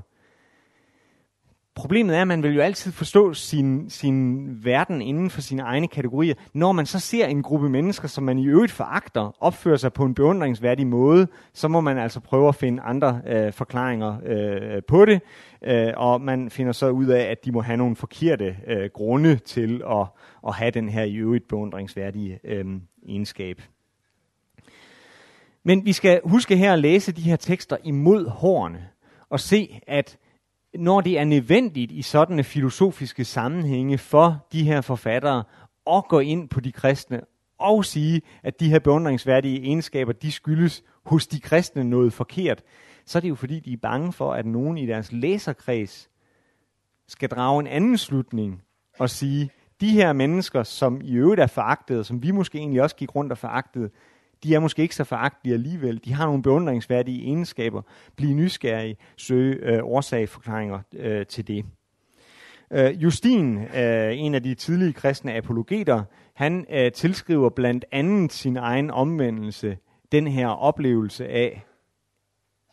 Problemet er, at man vil jo altid forstå sin, sin verden inden for sine egne kategorier. Når man så ser en gruppe mennesker, som man i øvrigt foragter, opfører sig på en beundringsværdig måde, så må man altså prøve at finde andre øh, forklaringer øh, på det. Øh, og man finder så ud af, at de må have nogle forkerte øh, grunde til at, at have den her i øvrigt beundringsværdige øh, egenskab. Men vi skal huske her at læse de her tekster imod hårene og se, at når det er nødvendigt i sådanne filosofiske sammenhænge for de her forfattere at gå ind på de kristne og sige, at de her beundringsværdige egenskaber, de skyldes hos de kristne noget forkert, så er det jo fordi, de er bange for, at nogen i deres læserkreds skal drage en anden slutning og sige, de her mennesker, som i øvrigt er foragtede, som vi måske egentlig også gik rundt og foragtede, de er måske ikke så foragtelige alligevel. De har nogle beundringsværdige egenskaber. Bliv nysgerrig, søg øh, årsagforklaringer øh, til det. Øh, Justin, øh, en af de tidlige kristne apologeter, han øh, tilskriver blandt andet sin egen omvendelse den her oplevelse af,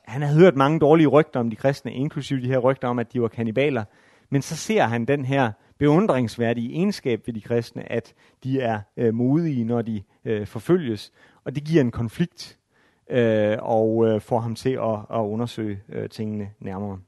han har hørt mange dårlige rygter om de kristne, inklusive de her rygter om, at de var kannibaler, men så ser han den her beundringsværdige egenskab ved de kristne, at de er øh, modige, når de øh, forfølges, og det giver en konflikt øh, og øh, får ham til at, at undersøge øh, tingene nærmere.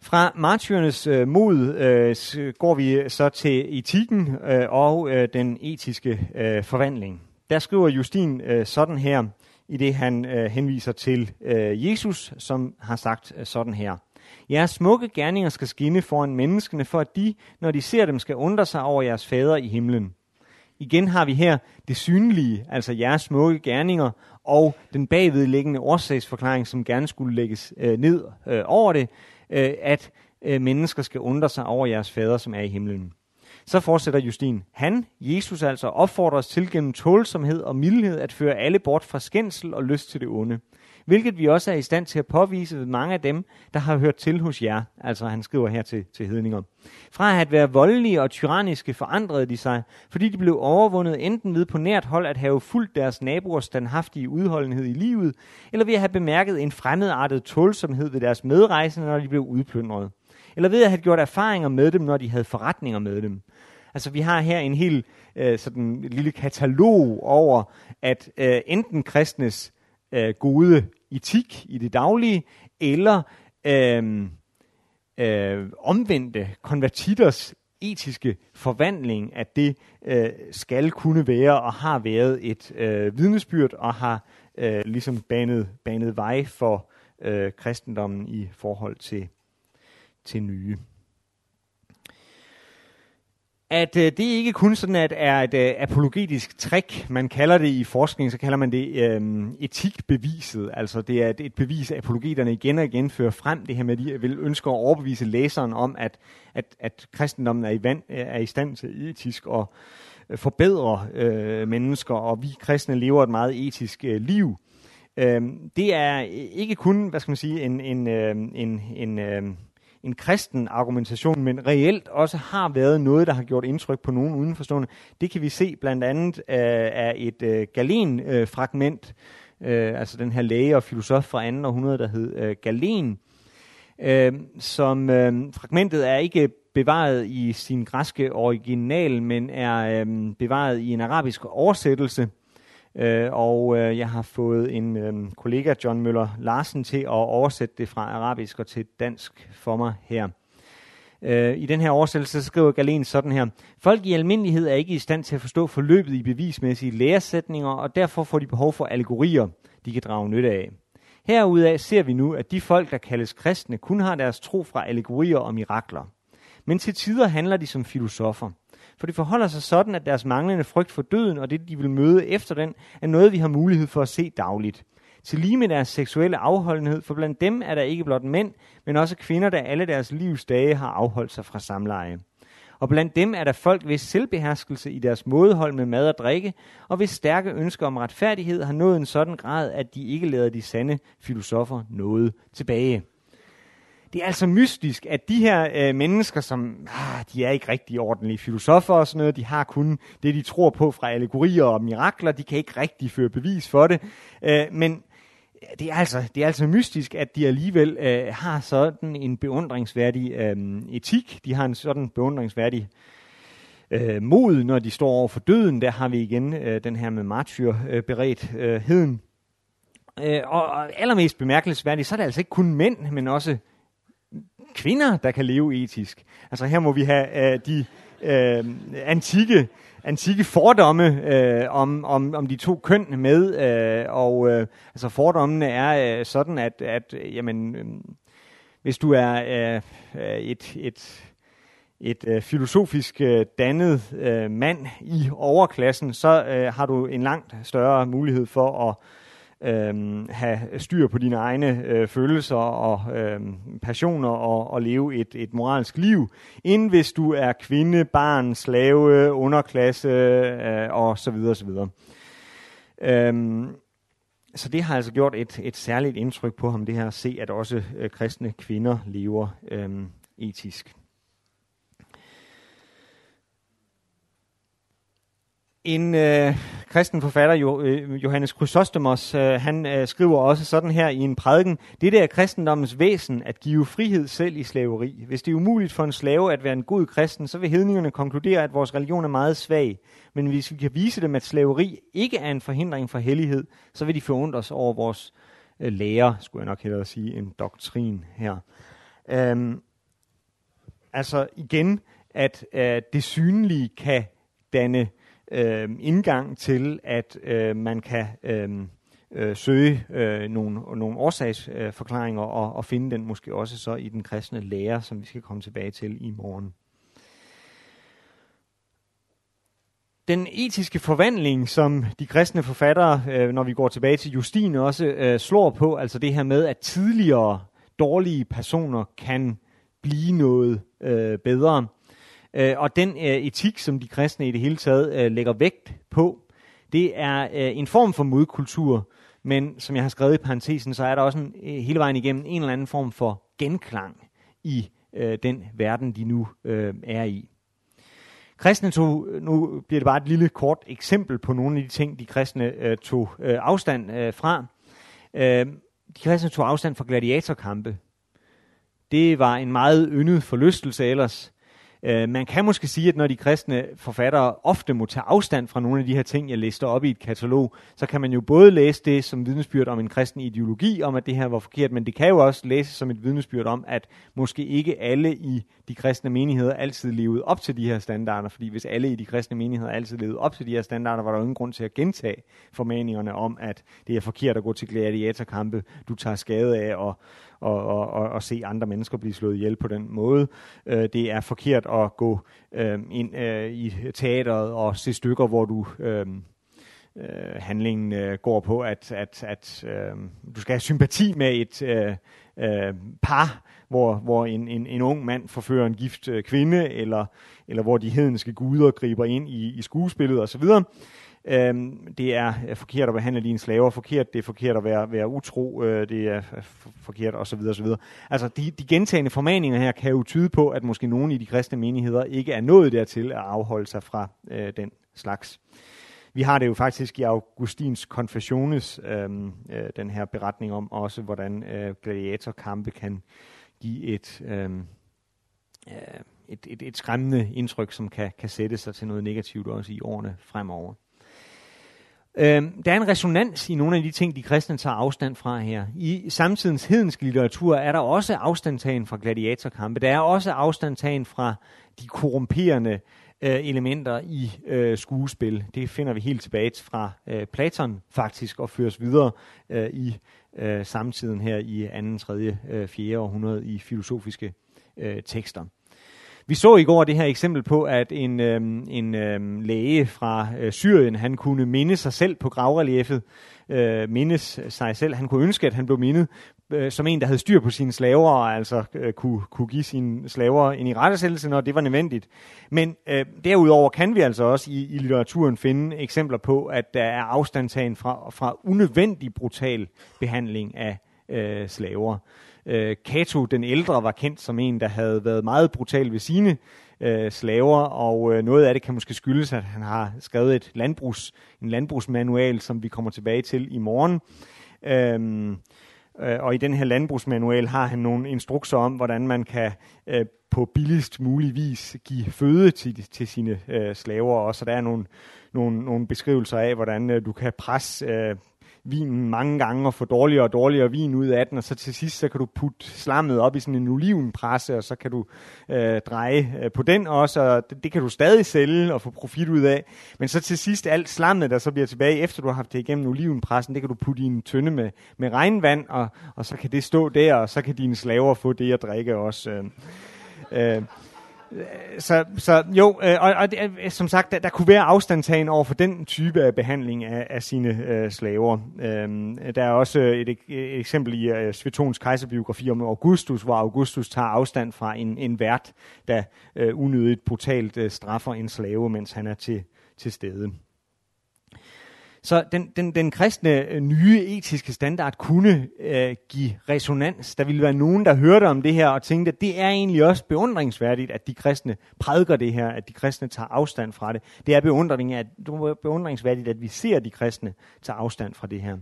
Fra martyrernes øh, mod øh, går vi øh, så til etikken øh, og øh, den etiske øh, forvandling. Der skriver Justin øh, sådan her, i det han øh, henviser til øh, Jesus, som har sagt øh, sådan her. Jeres smukke gerninger skal skinne foran menneskene, for at de, når de ser dem, skal undre sig over jeres fader i himlen. Igen har vi her det synlige, altså jeres smukke gerninger, og den bagvedliggende årsagsforklaring, som gerne skulle lægges øh, ned øh, over det, øh, at øh, mennesker skal undre sig over jeres fader, som er i himlen. Så fortsætter Justin. Han, Jesus altså, opfordrer os til gennem tålsomhed og mildhed at føre alle bort fra skændsel og lyst til det onde. Hvilket vi også er i stand til at påvise ved mange af dem, der har hørt til hos jer. Altså han skriver her til, til hedninger. Fra at være voldelige og tyranniske forandrede de sig, fordi de blev overvundet enten ved på nært hold at have fulgt deres naboers standhaftige udholdenhed i livet, eller ved at have bemærket en fremmedartet tålsomhed ved deres medrejsende, når de blev udplyndret. Eller ved at have gjort erfaringer med dem, når de havde forretninger med dem. Altså vi har her en hel øh, sådan lille katalog over, at øh, enten kristnes øh, gode etik i det daglige, eller øh, øh, omvendte konvertitters etiske forvandling, at det øh, skal kunne være og har været et øh, vidnesbyrd og har øh, ligesom banet, banet vej for øh, kristendommen i forhold til, til nye at øh, det ikke kun sådan at er et øh, apologetisk trick, man kalder det i forskning, så kalder man det øh, etikbeviset. Altså det er et, et bevis, apologeterne igen og igen fører frem det her med, at de vil ønske at overbevise læseren om, at, at, at kristendommen er i, vand, øh, er i stand til etisk at øh, forbedre øh, mennesker, og vi kristne lever et meget etisk øh, liv. Øh, det er øh, ikke kun, hvad skal man sige, en, en, øh, en, en øh, en kristen argumentation, men reelt også har været noget, der har gjort indtryk på nogen udenforstående. Det kan vi se blandt andet øh, af et øh, Galen-fragment, øh, øh, altså den her læge og filosof fra 2. århundrede, der hed øh, Galen, øh, som øh, fragmentet er ikke bevaret i sin græske original, men er øh, bevaret i en arabisk oversættelse, Øh, og øh, jeg har fået en øh, kollega, John Møller Larsen, til at oversætte det fra arabisk og til dansk for mig her. Øh, I den her oversættelse skriver Galen sådan her. Folk i almindelighed er ikke i stand til at forstå forløbet i bevismæssige læresætninger, og derfor får de behov for allegorier, de kan drage nytte af. Herudaf ser vi nu, at de folk, der kaldes kristne, kun har deres tro fra allegorier og mirakler. Men til tider handler de som filosofer. For det forholder sig sådan, at deres manglende frygt for døden og det, de vil møde efter den, er noget, vi har mulighed for at se dagligt. Til lige med deres seksuelle afholdenhed, for blandt dem er der ikke blot mænd, men også kvinder, der alle deres livs dage har afholdt sig fra samleje. Og blandt dem er der folk, hvis selvbeherskelse i deres mådehold med mad og drikke, og hvis stærke ønsker om retfærdighed har nået en sådan grad, at de ikke lader de sande filosofer noget tilbage det er altså mystisk, at de her øh, mennesker, som ah, de er ikke rigtig ordentlige filosofer og sådan noget, de har kun det, de tror på fra allegorier og mirakler, de kan ikke rigtig føre bevis for det, øh, men det er, altså, det er altså mystisk, at de alligevel øh, har sådan en beundringsværdig øh, etik, de har en sådan beundringsværdig øh, mod, når de står over for døden. Der har vi igen øh, den her med martyrberedtheden. Øh, øh, og, og allermest bemærkelsesværdigt, så er det altså ikke kun mænd, men også kvinder, der kan leve etisk. Altså her må vi have øh, de øh, antikke, antikke fordomme øh, om, om, om de to køn med, øh, og øh, altså fordommene er øh, sådan, at, at jamen, øh, hvis du er øh, et, et, et øh, filosofisk øh, dannet øh, mand i overklassen, så øh, har du en langt større mulighed for at øh, have styr på dine egne øh, følelser og øh, passioner og, og leve et, et moralsk liv, end hvis du er kvinde, barn, slave, underklasse øh, og så videre, så videre. Øh, så det har altså gjort et, et særligt indtryk på ham, det her at se, at også øh, kristne kvinder lever øh, etisk. En øh, kristen forfatter, jo, øh, Johannes Chrysostomos, øh, han øh, skriver også sådan her i en prædiken, det er kristendommens væsen at give frihed selv i slaveri. Hvis det er umuligt for en slave at være en god kristen, så vil hedningerne konkludere, at vores religion er meget svag. Men hvis vi kan vise dem, at slaveri ikke er en forhindring for hellighed, så vil de forundres over vores øh, lære, skulle jeg nok hellere sige, en doktrin her. Øhm, altså igen, at øh, det synlige kan danne øh, indgang til, at øh, man kan øh, øh, søge øh, nogle, nogle årsagsforklaringer øh, og, og finde den måske også så i den kristne lære, som vi skal komme tilbage til i morgen. Den etiske forvandling, som de kristne forfattere, øh, når vi går tilbage til Justin, også øh, slår på, altså det her med, at tidligere dårlige personer kan blive noget øh, bedre. Øh, og den øh, etik, som de kristne i det hele taget øh, lægger vægt på, det er øh, en form for modkultur, men som jeg har skrevet i parentesen, så er der også en, øh, hele vejen igennem en eller anden form for genklang i øh, den verden, de nu øh, er i. Kristne tog, nu bliver det bare et lille kort eksempel på nogle af de ting, de kristne øh, tog øh, afstand øh, fra. Øh, de kristne tog afstand fra gladiatorkampe. Det var en meget yndet forlystelse ellers, Øh, man kan måske sige, at når de kristne forfattere ofte må tage afstand fra nogle af de her ting, jeg læste op i et katalog, så kan man jo både læse det som vidnesbyrd om en kristen ideologi, om at det her var forkert, men det kan jo også læses som et vidnesbyrd om, at måske ikke alle i de kristne menigheder altid levede op til de her standarder, fordi hvis alle i de kristne menigheder altid levede op til de her standarder, var der jo ingen grund til at gentage formaningerne om, at det er forkert at gå til gladiatorkampe, du tager skade af og og, og, og, og se andre mennesker blive slået ihjel på den måde. Øh, det er forkert at gå øh, ind øh, i teateret og se stykker, hvor du... Øh, øh, handlingen øh, går på, at, at, at øh, du skal have sympati med et øh, øh, par, hvor, hvor en, en, en ung mand forfører en gift øh, kvinde, eller, eller hvor de hedenske guder griber ind i, i skuespillet osv. Øhm, det er øh, forkert at behandle dine slaver forkert, det er forkert at være, være utro, øh, det er øh, forkert osv. osv. Altså de, de gentagende formaninger her kan jo tyde på, at måske nogen i de kristne menigheder ikke er nået dertil at afholde sig fra øh, den slags. Vi har det jo faktisk i Augustins Confessiones, øh, øh, den her beretning om også, hvordan øh, gladiatorkampe kan give et, øhm, øh, et, et, et skræmmende indtryk, som kan, kan sætte sig til noget negativt også i årene fremover. Øh, der er en resonans i nogle af de ting, de kristne tager afstand fra her. I samtidens hedenske litteratur er der også afstandtagen fra gladiatorkampe. Der er også afstandtagen fra de korrumperende øh, elementer i øh, skuespil. Det finder vi helt tilbage fra øh, Platon faktisk og føres videre øh, i øh, samtiden her i 2., 3., øh, 4. århundrede i filosofiske øh, tekster. Vi så i går det her eksempel på, at en, øhm, en øhm, læge fra øh, Syrien, han kunne minde sig selv på gravreliefet, øh, mindes sig selv. Han kunne ønske, at han blev mindet øh, som en, der havde styr på sine slaver, og altså øh, kunne, kunne give sine slaver en irettesættelse, når det var nødvendigt. Men øh, derudover kan vi altså også i, i litteraturen finde eksempler på, at der er afstandtagen fra, fra unødvendig brutal behandling af øh, slaver. Øh, Cato den ældre var kendt som en, der havde været meget brutal ved sine øh, slaver, og øh, noget af det kan måske skyldes, at han har skrevet et landbrugs, en landbrugsmanual, som vi kommer tilbage til i morgen. Øhm, øh, og i den her landbrugsmanual har han nogle instrukser om, hvordan man kan øh, på billigst mulig vis give føde til, til sine øh, slaver. Og så der er nogle, nogle, nogle beskrivelser af, hvordan øh, du kan presse øh, vinen mange gange og få dårligere og dårligere vin ud af den, og så til sidst så kan du putte slammet op i sådan en olivenpresse, og så kan du øh, dreje øh, på den også, og det, det kan du stadig sælge og få profit ud af. Men så til sidst alt slammet, der så bliver tilbage, efter du har haft det igennem olivenpressen, det kan du putte i en tønde med, med regnvand, og, og så kan det stå der, og så kan dine slaver få det at drikke også. Øh, øh, Øh, så, så jo, øh, og, og det, øh, som sagt, der, der kunne være afstandtagen over for den type af behandling af, af sine øh, slaver. Øhm, der er også øh, et, et eksempel i øh, Svetons kejserbiografi om Augustus, hvor Augustus tager afstand fra en, en vært, der øh, unødigt brutalt øh, straffer en slave, mens han er til, til stede. Så den, den, den kristne øh, nye etiske standard kunne øh, give resonans. Der ville være nogen, der hørte om det her og tænkte, at det er egentlig også beundringsværdigt, at de kristne prædiker det her, at de kristne tager afstand fra det. Det er beundring, at, beundringsværdigt, at vi ser de kristne tage afstand fra det her.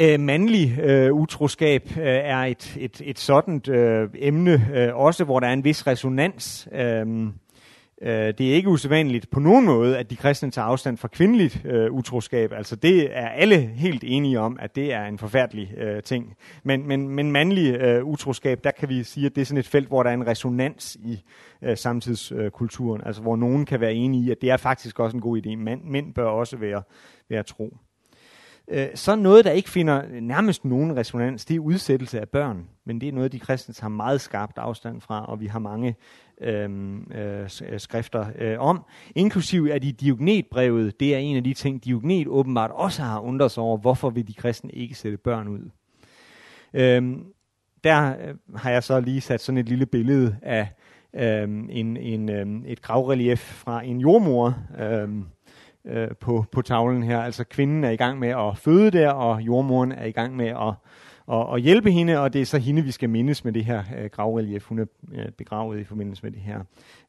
Øh, mandlig øh, utroskab øh, er et, et, et sådan øh, emne, øh, også hvor der er en vis resonans. Øh, Øh, det er ikke usædvanligt på nogen måde, at de kristne tager afstand fra kvindeligt øh, utroskab. Altså det er alle helt enige om, at det er en forfærdelig øh, ting. Men, men, men mandlig øh, utroskab, der kan vi sige, at det er sådan et felt, hvor der er en resonans i øh, samtidskulturen. Altså hvor nogen kan være enige i, at det er faktisk også en god idé. Mænd, mænd bør også være, være tro. Øh, så noget, der ikke finder nærmest nogen resonans, det er udsættelse af børn. Men det er noget, de kristne tager meget skarpt afstand fra, og vi har mange Øhm, øh, øh, skrifter øh, om. Inklusiv er de Diognetbrevet, det er en af de ting, Diognet åbenbart også har undret sig over, hvorfor vil de kristne ikke sætte børn ud. Øhm, øh, der har jeg så lige sat sådan et lille billede af øh, en, en, øh, et gravrelief fra en jordmor, øh, øh, på, på tavlen her. Altså kvinden er i gang med at føde der, og jordmoren er i gang med at, og, og hjælpe hende, og det er så hende, vi skal mindes med det her øh, gravrelief. Hun er øh, begravet i forbindelse med det her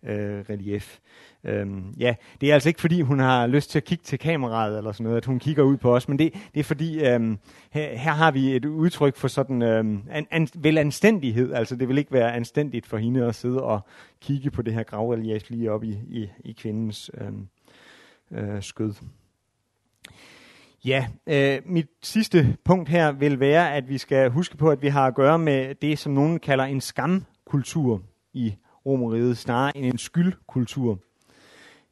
øh, relief. Øhm, ja, det er altså ikke fordi, hun har lyst til at kigge til kameraet eller sådan noget, at hun kigger ud på os, men det, det er fordi, øhm, her, her har vi et udtryk for sådan øhm, an, an, vel anstændighed. Altså det vil ikke være anstændigt for hende at sidde og kigge på det her gravrelief lige op i, i, i kvindens øhm, øh, skød. Ja, øh, mit sidste punkt her vil være, at vi skal huske på, at vi har at gøre med det, som nogen kalder en skamkultur i Romeriet, snarere end en skyldkultur.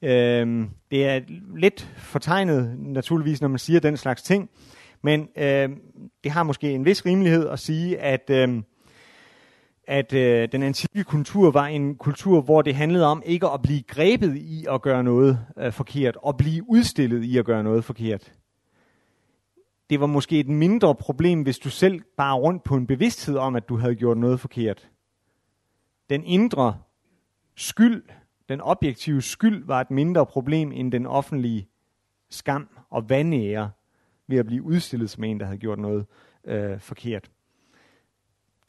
Øh, det er lidt fortegnet, naturligvis, når man siger den slags ting, men øh, det har måske en vis rimelighed at sige, at øh, at øh, den antikke kultur var en kultur, hvor det handlede om ikke at blive grebet i at gøre noget øh, forkert, og blive udstillet i at gøre noget forkert. Det var måske et mindre problem, hvis du selv bare rundt på en bevidsthed om, at du havde gjort noget forkert. Den indre skyld, den objektive skyld, var et mindre problem end den offentlige skam og vanære ved at blive udstillet som en, der havde gjort noget øh, forkert.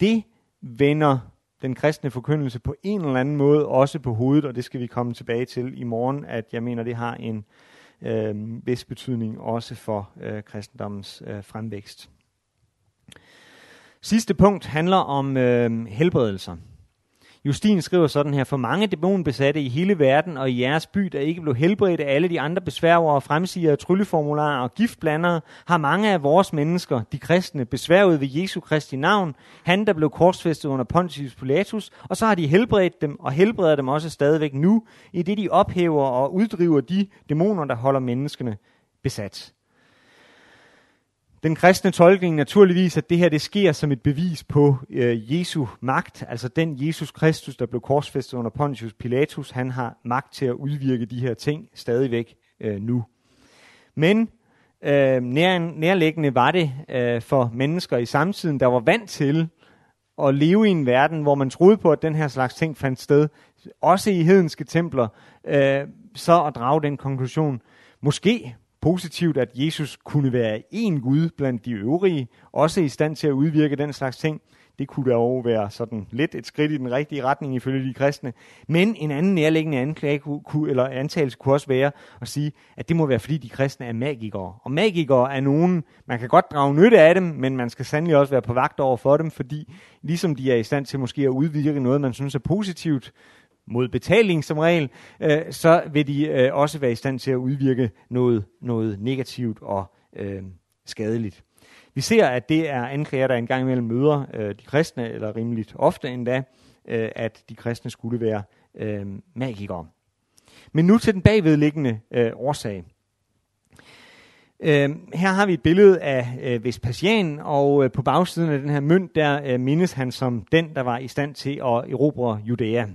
Det vender den kristne forkyndelse på en eller anden måde også på hovedet, og det skal vi komme tilbage til i morgen, at jeg mener, det har en øh, vis betydning også for øh, kristendommens øh, fremvækst. Sidste punkt handler om øh, helbredelser. Justin skriver sådan her, for mange dæmonbesatte i hele verden og i jeres by, der ikke blev helbredt af alle de andre besværger, fremsiger, trylleformularer og giftblandere, har mange af vores mennesker, de kristne, besværget ved Jesu Kristi navn, han der blev korsfæstet under Pontius Pilatus, og så har de helbredt dem og helbreder dem også stadigvæk nu, i det de ophæver og uddriver de dæmoner, der holder menneskene besat den kristne tolkning naturligvis, at det her det sker som et bevis på øh, Jesu magt, altså den Jesus Kristus, der blev korsfæstet under Pontius Pilatus, han har magt til at udvirke de her ting stadigvæk øh, nu. Men øh, nær, nærliggende var det øh, for mennesker i samtiden, der var vant til at leve i en verden, hvor man troede på, at den her slags ting fandt sted, også i hedenske templer, øh, så at drage den konklusion, måske positivt, at Jesus kunne være en Gud blandt de øvrige, også i stand til at udvirke den slags ting. Det kunne dog være sådan lidt et skridt i den rigtige retning ifølge de kristne. Men en anden nærliggende anklage kunne, eller antagelse kunne også være at sige, at det må være fordi de kristne er magikere. Og magikere er nogen, man kan godt drage nytte af dem, men man skal sandelig også være på vagt over for dem, fordi ligesom de er i stand til måske at udvirke noget, man synes er positivt, mod betaling som regel, øh, så vil de øh, også være i stand til at udvirke noget, noget negativt og øh, skadeligt. Vi ser, at det er anklager, der engang imellem møder øh, de kristne, eller rimeligt ofte endda, øh, at de kristne skulle være øh, magikere. Men nu til den bagvedliggende øh, årsag. Øh, her har vi et billede af øh, Vespasian, og øh, på bagsiden af den her mønt, der øh, mindes han som den, der var i stand til at erobre Judæa.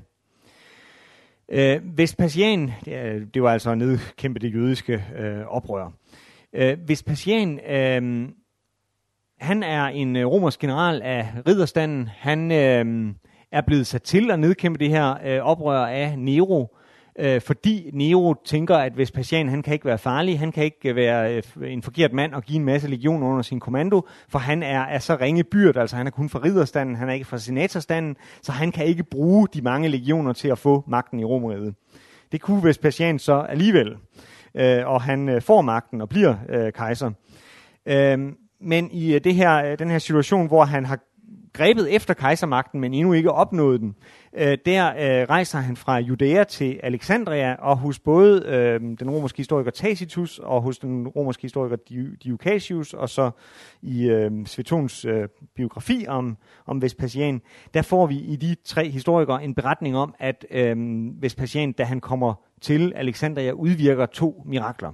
Øh, Vespasian, det, det var altså at nedkæmpe det jødiske øh, oprør. Øh, Vespasian, øh, han er en øh, romersk general af ridderstanden. Han øh, er blevet sat til at nedkæmpe det her øh, oprør af Nero øh, fordi Nero tænker, at Vespasian han kan ikke være farlig, han kan ikke være øh, en forkert mand og give en masse legioner under sin kommando, for han er, er så ringe byrd, altså han er kun fra ridderstanden, han er ikke fra senatorstanden, så han kan ikke bruge de mange legioner til at få magten i Romeriet. Det kunne Vespasian så alligevel, øh, og han øh, får magten og bliver øh, kejser. Øh, men i øh, det her, øh, den her situation, hvor han har grebet efter kejsermagten, men endnu ikke opnået den. Øh, der øh, rejser han fra Judæa til Alexandria, og hos både øh, den romerske historiker Tacitus og hos den romerske historiker Diocasius, og så i øh, Svetons øh, biografi om, om Vespasian, der får vi i de tre historikere en beretning om, at øh, Vespasian, da han kommer til Alexandria, udvirker to mirakler.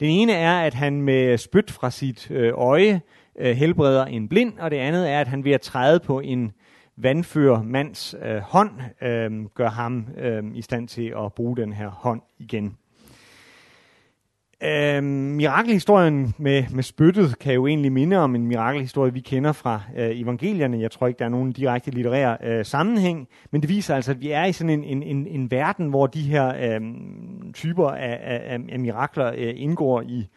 Den ene er, at han med spyt fra sit øh, øje øh, helbreder en blind, og det andet er, at han ved at træde på en vandfører mands øh, hånd, øh, gør ham øh, i stand til at bruge den her hånd igen. Øh, mirakelhistorien med, med spyttet kan jo egentlig minde om en mirakelhistorie, vi kender fra øh, evangelierne. Jeg tror ikke, der er nogen direkte litterær øh, sammenhæng, men det viser altså, at vi er i sådan en, en, en, en verden, hvor de her øh, typer af, af, af mirakler øh, indgår i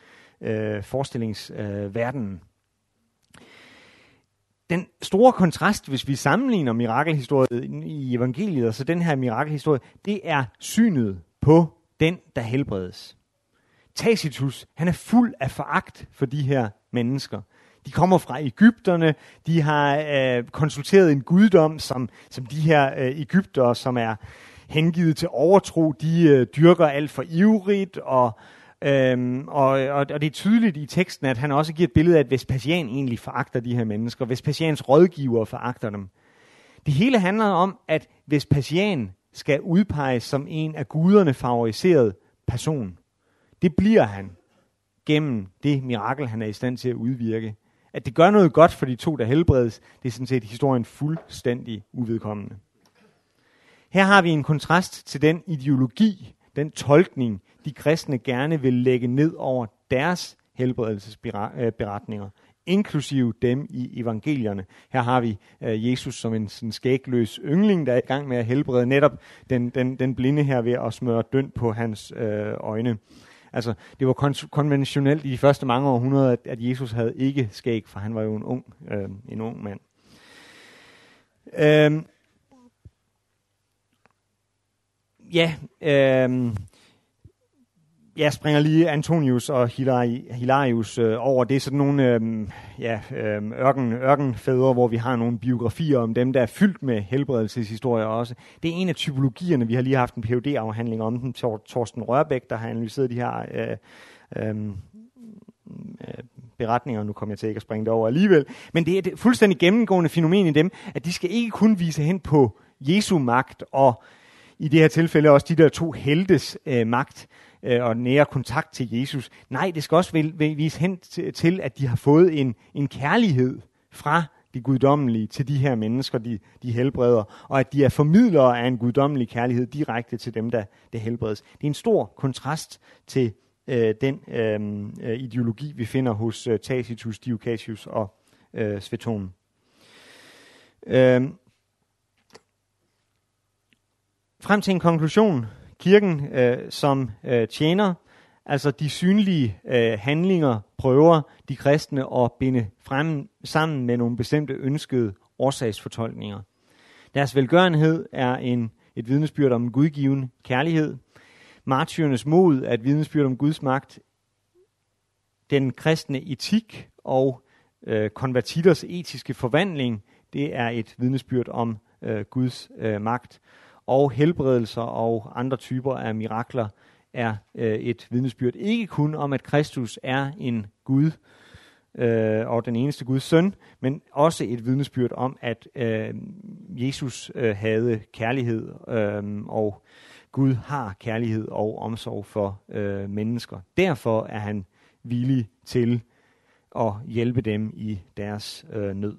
øh, forestillingsverdenen. Øh, den store kontrast, hvis vi sammenligner mirakelhistorien i evangeliet, og så den her mirakelhistorie, det er synet på den, der helbredes. Tacitus, han er fuld af foragt for de her mennesker. De kommer fra Ægypterne, de har øh, konsulteret en guddom, som, som de her øh, Ægyptere, som er hengivet til overtro, de øh, dyrker alt for ivrigt, og Øhm, og, og, og det er tydeligt i teksten, at han også giver et billede af, at Vespasian egentlig foragter de her mennesker. Vespasians rådgiver foragter dem. Det hele handler om, at Vespasian skal udpeges som en af guderne favoriseret person. Det bliver han gennem det mirakel, han er i stand til at udvirke. At det gør noget godt for de to, der helbredes, det er sådan set historien fuldstændig uvedkommende. Her har vi en kontrast til den ideologi, den tolkning, de kristne gerne vil lægge ned over deres helbredelsesberetninger, inklusive dem i evangelierne. Her har vi øh, Jesus som en sådan skægløs yngling, der er i gang med at helbrede netop den, den, den blinde her ved at smøre dønd på hans øh, øjne. Altså, det var kon- konventionelt i de første mange århundreder, at, at Jesus havde ikke skæg, for han var jo en ung, øh, en ung mand. Uh, ja, øh, jeg springer lige Antonius og Hilarius øh, over. Det er sådan nogle øh, ja, øh, ørken, ørkenfædre, hvor vi har nogle biografier om dem, der er fyldt med helbredelseshistorier også. Det er en af typologierne. Vi har lige haft en phd afhandling om den. Tor, Torsten Rørbæk, der har analyseret de her øh, øhm, øh, beretninger. Nu kommer jeg til ikke at springe det over alligevel. Men det er et fuldstændig gennemgående fænomen i dem, at de skal ikke kun vise hen på Jesu magt og i det her tilfælde også de der to heltes øh, magt, øh, og nære kontakt til Jesus. Nej, det skal også vise hen til, at de har fået en, en kærlighed fra de guddommelige til de her mennesker, de, de helbreder, og at de er formidlere af en guddommelig kærlighed direkte til dem, der det helbredes. Det er en stor kontrast til øh, den øh, øh ideologi, vi finder hos øh, Tacitus, Diocasius og øh, Sveton. Øh, frem til en konklusion kirken øh, som øh, tjener, altså de synlige øh, handlinger, prøver de kristne at binde frem sammen med nogle bestemte ønskede årsagsfortolkninger. Deres velgørenhed er en, et vidnesbyrd om gudgiven kærlighed. Martyrernes mod er et vidnesbyrd om Guds magt. Den kristne etik og øh, konvertitters etiske forvandling, det er et vidnesbyrd om øh, Guds øh, magt og helbredelser og andre typer af mirakler er øh, et vidnesbyrd. Ikke kun om, at Kristus er en Gud øh, og den eneste Guds søn, men også et vidnesbyrd om, at øh, Jesus øh, havde kærlighed, øh, og Gud har kærlighed og omsorg for øh, mennesker. Derfor er han villig til at hjælpe dem i deres øh, nød.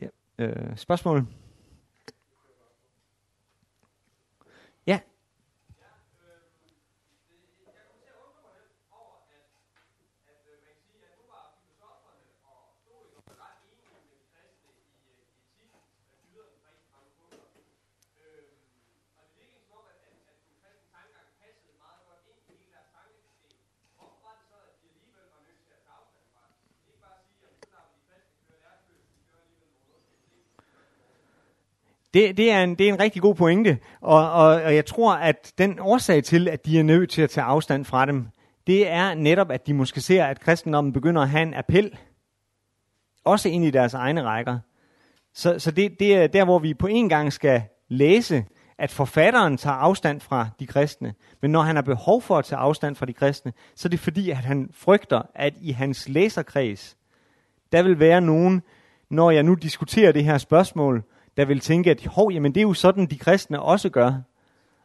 Ja, øh, spørgsmål? Det, det, er en, det er en rigtig god pointe, og, og, og jeg tror, at den årsag til, at de er nødt til at tage afstand fra dem, det er netop, at de måske ser, at kristendommen begynder at have en appel, også ind i deres egne rækker. Så, så det, det er der, hvor vi på en gang skal læse, at forfatteren tager afstand fra de kristne. Men når han har behov for at tage afstand fra de kristne, så er det fordi, at han frygter, at i hans læserkreds, der vil være nogen, når jeg nu diskuterer det her spørgsmål, der vil tænke, at hov, jamen det er jo sådan, de kristne også gør.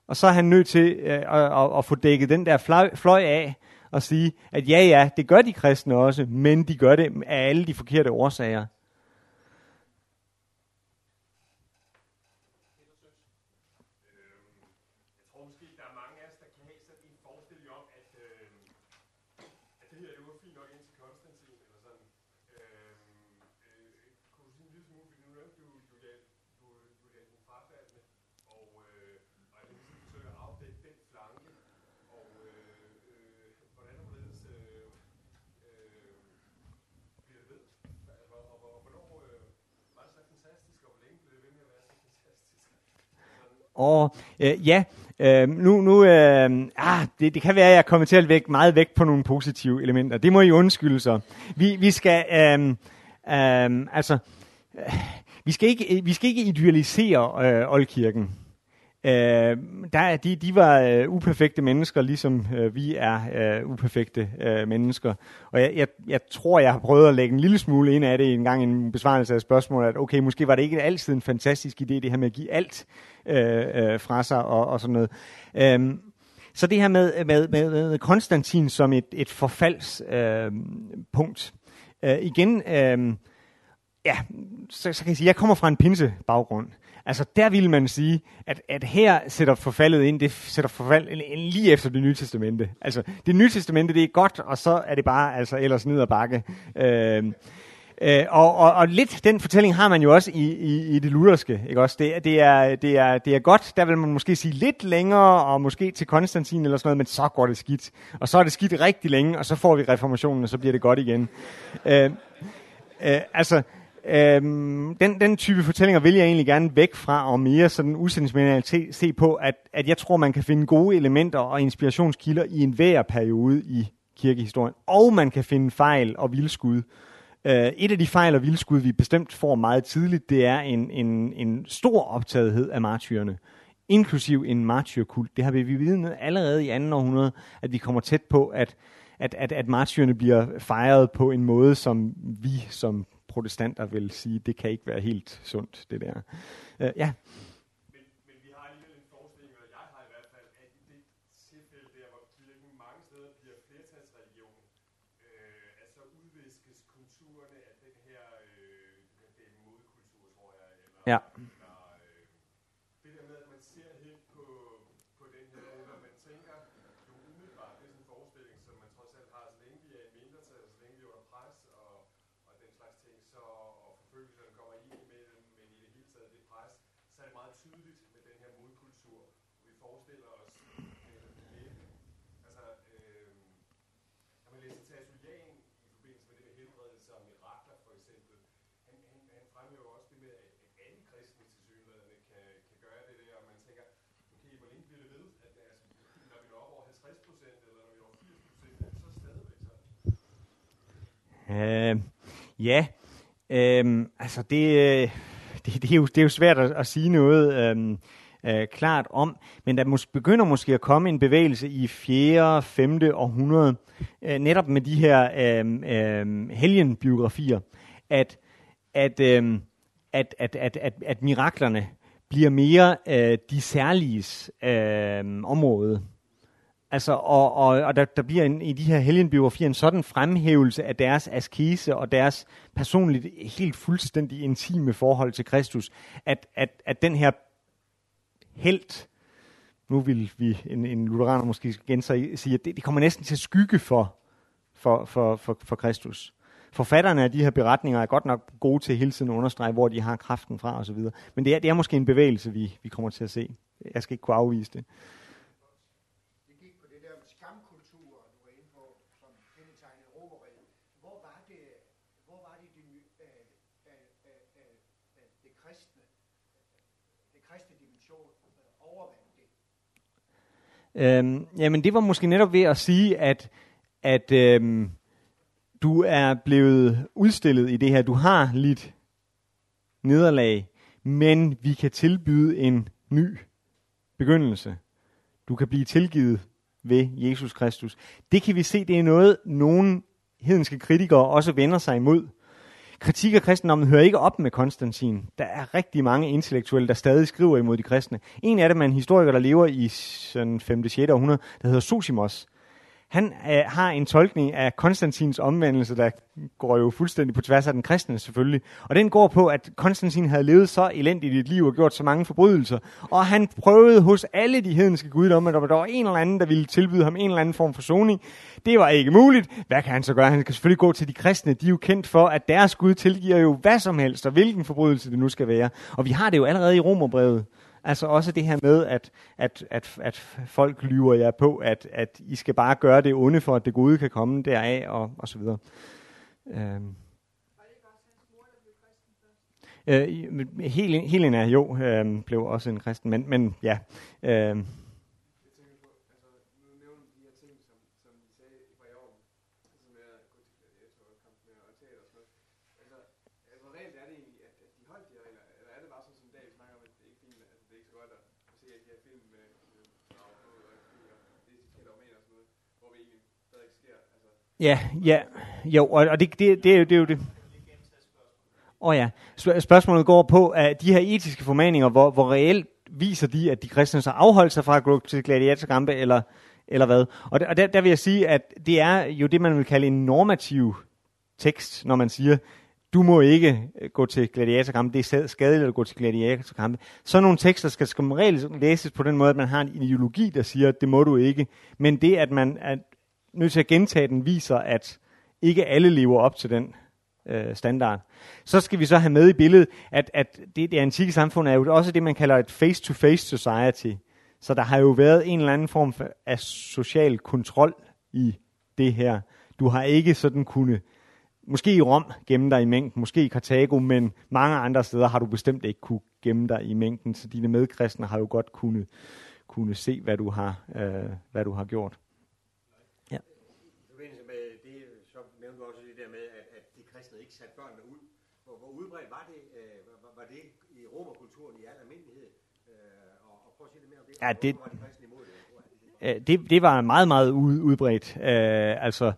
Og så er han nødt til øh, at, at, at få dækket den der fløj, fløj af, og sige, at ja, ja, det gør de kristne også, men de gør det af alle de forkerte årsager. Og øh, ja, øh, nu, nu øh, ah, det, det kan være, at jeg kommer til at væk meget væk på nogle positive elementer. Det må I undskylde så. Vi, vi skal, øh, øh, altså, øh, vi skal ikke, vi skal ikke idealisere øh, oldkirken. Øh, der, de, de var øh, uperfekte mennesker, ligesom øh, vi er øh, uperfekte øh, mennesker. Og jeg, jeg, jeg tror, jeg har prøvet at lægge en lille smule ind af det en gang i en besvarelse af spørgsmålet, at okay, måske var det ikke altid en fantastisk idé, det her med at give alt øh, øh, fra sig og, og sådan noget. Øh, så det her med, med, med, med Konstantin som et, et forfaldspunkt. Øh, øh, igen, øh, ja, så, så kan jeg sige, jeg kommer fra en pinse baggrund. Altså der vil man sige, at, at her sætter forfaldet ind, det sætter forfald lige efter det nye testamente. Altså det nye testamente, det er godt, og så er det bare altså ellers ned ad bakke. Øh, Øh, og, og, og lidt den fortælling har man jo også i, i, i det lutherske. Ikke også? Det, det, er, det, er, det er godt, der vil man måske sige lidt længere, og måske til Konstantin eller sådan noget, men så går det skidt. Og så er det skidt rigtig længe, og så får vi reformationen, og så bliver det godt igen. Øh, øh, altså, Øhm, den, den type fortællinger vil jeg egentlig gerne væk fra, og mere sådan udsendelsesmæssigt se på, at, at jeg tror, man kan finde gode elementer og inspirationskilder i enhver periode i kirkehistorien. Og man kan finde fejl og vildskud. Øh, et af de fejl og vildskud, vi bestemt får meget tidligt, det er en, en, en stor optagethed af martyrerne inklusiv en martyrkult. Det har vi vidnet allerede i anden århundrede, at vi kommer tæt på, at, at, at, at martyrerne bliver fejret på en måde, som vi som protestanter vil sige, det kan ikke være helt sundt, det der. Uh, ja. Men, men vi har alligevel en forestilling, eller jeg har i hvert fald, at i det tilfælde der, hvor kirken mange steder bliver flertalsreligion, øh, at så udviskes kulturerne af den her, øh, den modkultur, tror jeg, eller, ja. Øh, ja, øh, altså det, øh, det, det, er jo, det er jo svært at, at sige noget øh, øh, klart om, men der mås- begynder måske at komme en bevægelse i 4. 5. århundrede, øh, netop med de her øh, øh, helgenbiografier, at, at, øh, at, at, at, at, at miraklerne bliver mere øh, de særlige øh, område. Altså, og, og, og der, der bliver en, i de her helgenbiografier en sådan fremhævelse af deres askese og deres personligt helt fuldstændig intime forhold til Kristus, at, at, at den her helt, nu vil vi en, en lutheraner måske igen sige, at det, det kommer næsten til at skygge for, for, for, for, for Kristus. Forfatterne af de her beretninger er godt nok gode til hele tiden at understrege, hvor de har kraften fra osv. Men det er, det er måske en bevægelse, vi, vi kommer til at se. Jeg skal ikke kunne afvise det. Øhm, jamen det var måske netop ved at sige, at, at øhm, du er blevet udstillet i det her. Du har lidt nederlag, men vi kan tilbyde en ny begyndelse. Du kan blive tilgivet ved Jesus Kristus. Det kan vi se, det er noget, nogen hedenske kritikere også vender sig imod. Kritik af kristendommen hører ikke op med Konstantin. Der er rigtig mange intellektuelle, der stadig skriver imod de kristne. En af dem er en historiker, der lever i sådan 5. 6. århundrede, der hedder Sosimos han øh, har en tolkning af Konstantins omvendelse, der går jo fuldstændig på tværs af den kristne selvfølgelig. Og den går på, at Konstantin havde levet så elendigt i et liv og gjort så mange forbrydelser. Og han prøvede hos alle de hedenske guddomme, at der var en eller anden, der ville tilbyde ham en eller anden form for soning. Det var ikke muligt. Hvad kan han så gøre? Han kan selvfølgelig gå til de kristne. De er jo kendt for, at deres Gud tilgiver jo hvad som helst, og hvilken forbrydelse det nu skal være. Og vi har det jo allerede i Romerbrevet. Altså også det her med, at, at, at, at folk lyver jer på, at, at I skal bare gøre det onde, for at det gode kan komme deraf, og, og så videre. Øhm. Øh, Helena jo øh, blev også en kristen, men, men ja. Øh, Ja, ja, jo, og, og det, det, det, er jo, det er jo det. Åh oh ja, spørgsmålet går på, at de her etiske formaninger, hvor, hvor reelt viser de, at de kristne så afholdt sig fra at gå til gladiatorkampe, eller, eller hvad? Og, der, og der, der vil jeg sige, at det er jo det, man vil kalde en normativ tekst, når man siger, du må ikke øh, gå til gladiatorkampe, det er skadeligt at gå til gladiatorkampe. Så nogle tekster skal som regel læses på den måde, at man har en ideologi, der siger, at det må du ikke. Men det, at man at nødt til at gentage den, viser, at ikke alle lever op til den øh, standard. Så skal vi så have med i billedet, at, at det, det antikke samfund er jo også det, man kalder et face-to-face society. Så der har jo været en eller anden form for, af social kontrol i det her. Du har ikke sådan kunne, måske i Rom gemme dig i mængden, måske i Karthago, men mange andre steder har du bestemt ikke kunne gemme dig i mængden, så dine medkristne har jo godt kunne, kunne se, hvad du har, øh, hvad du har gjort. Udbredt var det, øh, var, det i romerkulturen i al almindelighed? Øh, og, og prøv at sige lidt mere om det. Ja, det, var de det, det var meget, meget udbredt. Øh, altså,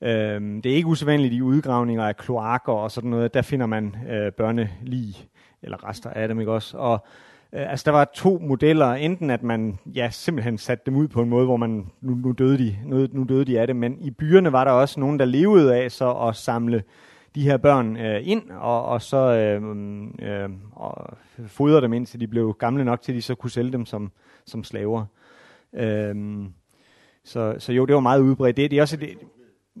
øh, det er ikke usædvanligt i udgravninger af kloakker og sådan noget. Der finder man øh, børnelig, eller rester af dem, ikke også? Og øh, altså, der var to modeller. Enten at man ja, simpelthen satte dem ud på en måde, hvor man, nu, nu, døde de, nu, nu døde de af det, men i byerne var der også nogen, der levede af så at samle de her børn øh, ind, og, og så øh, mm, øh, og fodre dem indtil de blev gamle nok til, at de så kunne sælge dem som, som slaver. Øh, så, så jo, det var meget udbredt. Det, det er også det,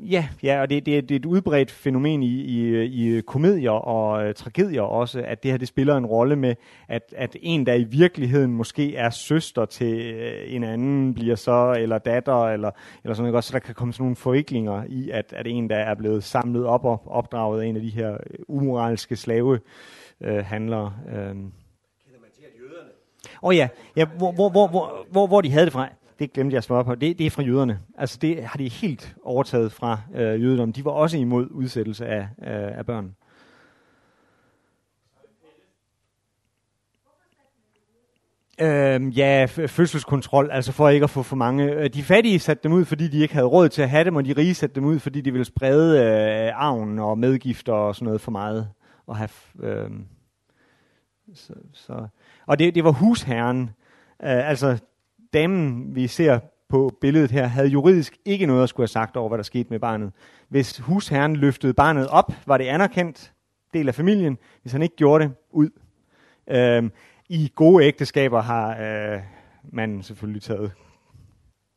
Ja, ja og det, det, det er et udbredt fænomen i, i, i komedier og øh, tragedier også, at det her det spiller en rolle med, at, at en, der i virkeligheden måske er søster til øh, en anden, bliver så, eller datter, eller, eller sådan noget, så der kan komme sådan nogle forviklinger i, at, at en, der er blevet samlet op og opdraget af en af de her øh, umoralske slave øh. Øh. Kender man til, at jøderne? Åh oh ja, ja hvor, hvor, hvor, hvor, hvor, hvor de havde det fra det glemte jeg at svare på, det, det er fra jøderne. Altså det har de helt overtaget fra øh, jødedommen. De var også imod udsættelse af, øh, af børn. Øh, ja, fødselskontrol, altså for ikke at få for mange. Øh, de fattige satte dem ud, fordi de ikke havde råd til at have dem, og de rige satte dem ud, fordi de ville sprede øh, arven og medgifter og sådan noget for meget. Og have, øh, så, så. Og det, det var husherren, øh, altså damen, vi ser på billedet her, havde juridisk ikke noget at skulle have sagt over, hvad der skete med barnet. Hvis husherren løftede barnet op, var det anerkendt del af familien. Hvis han ikke gjorde det, ud. Øhm, I gode ægteskaber har øh, man selvfølgelig taget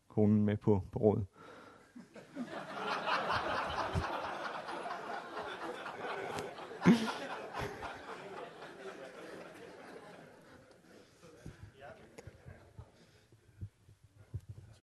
konen med på, på rådet.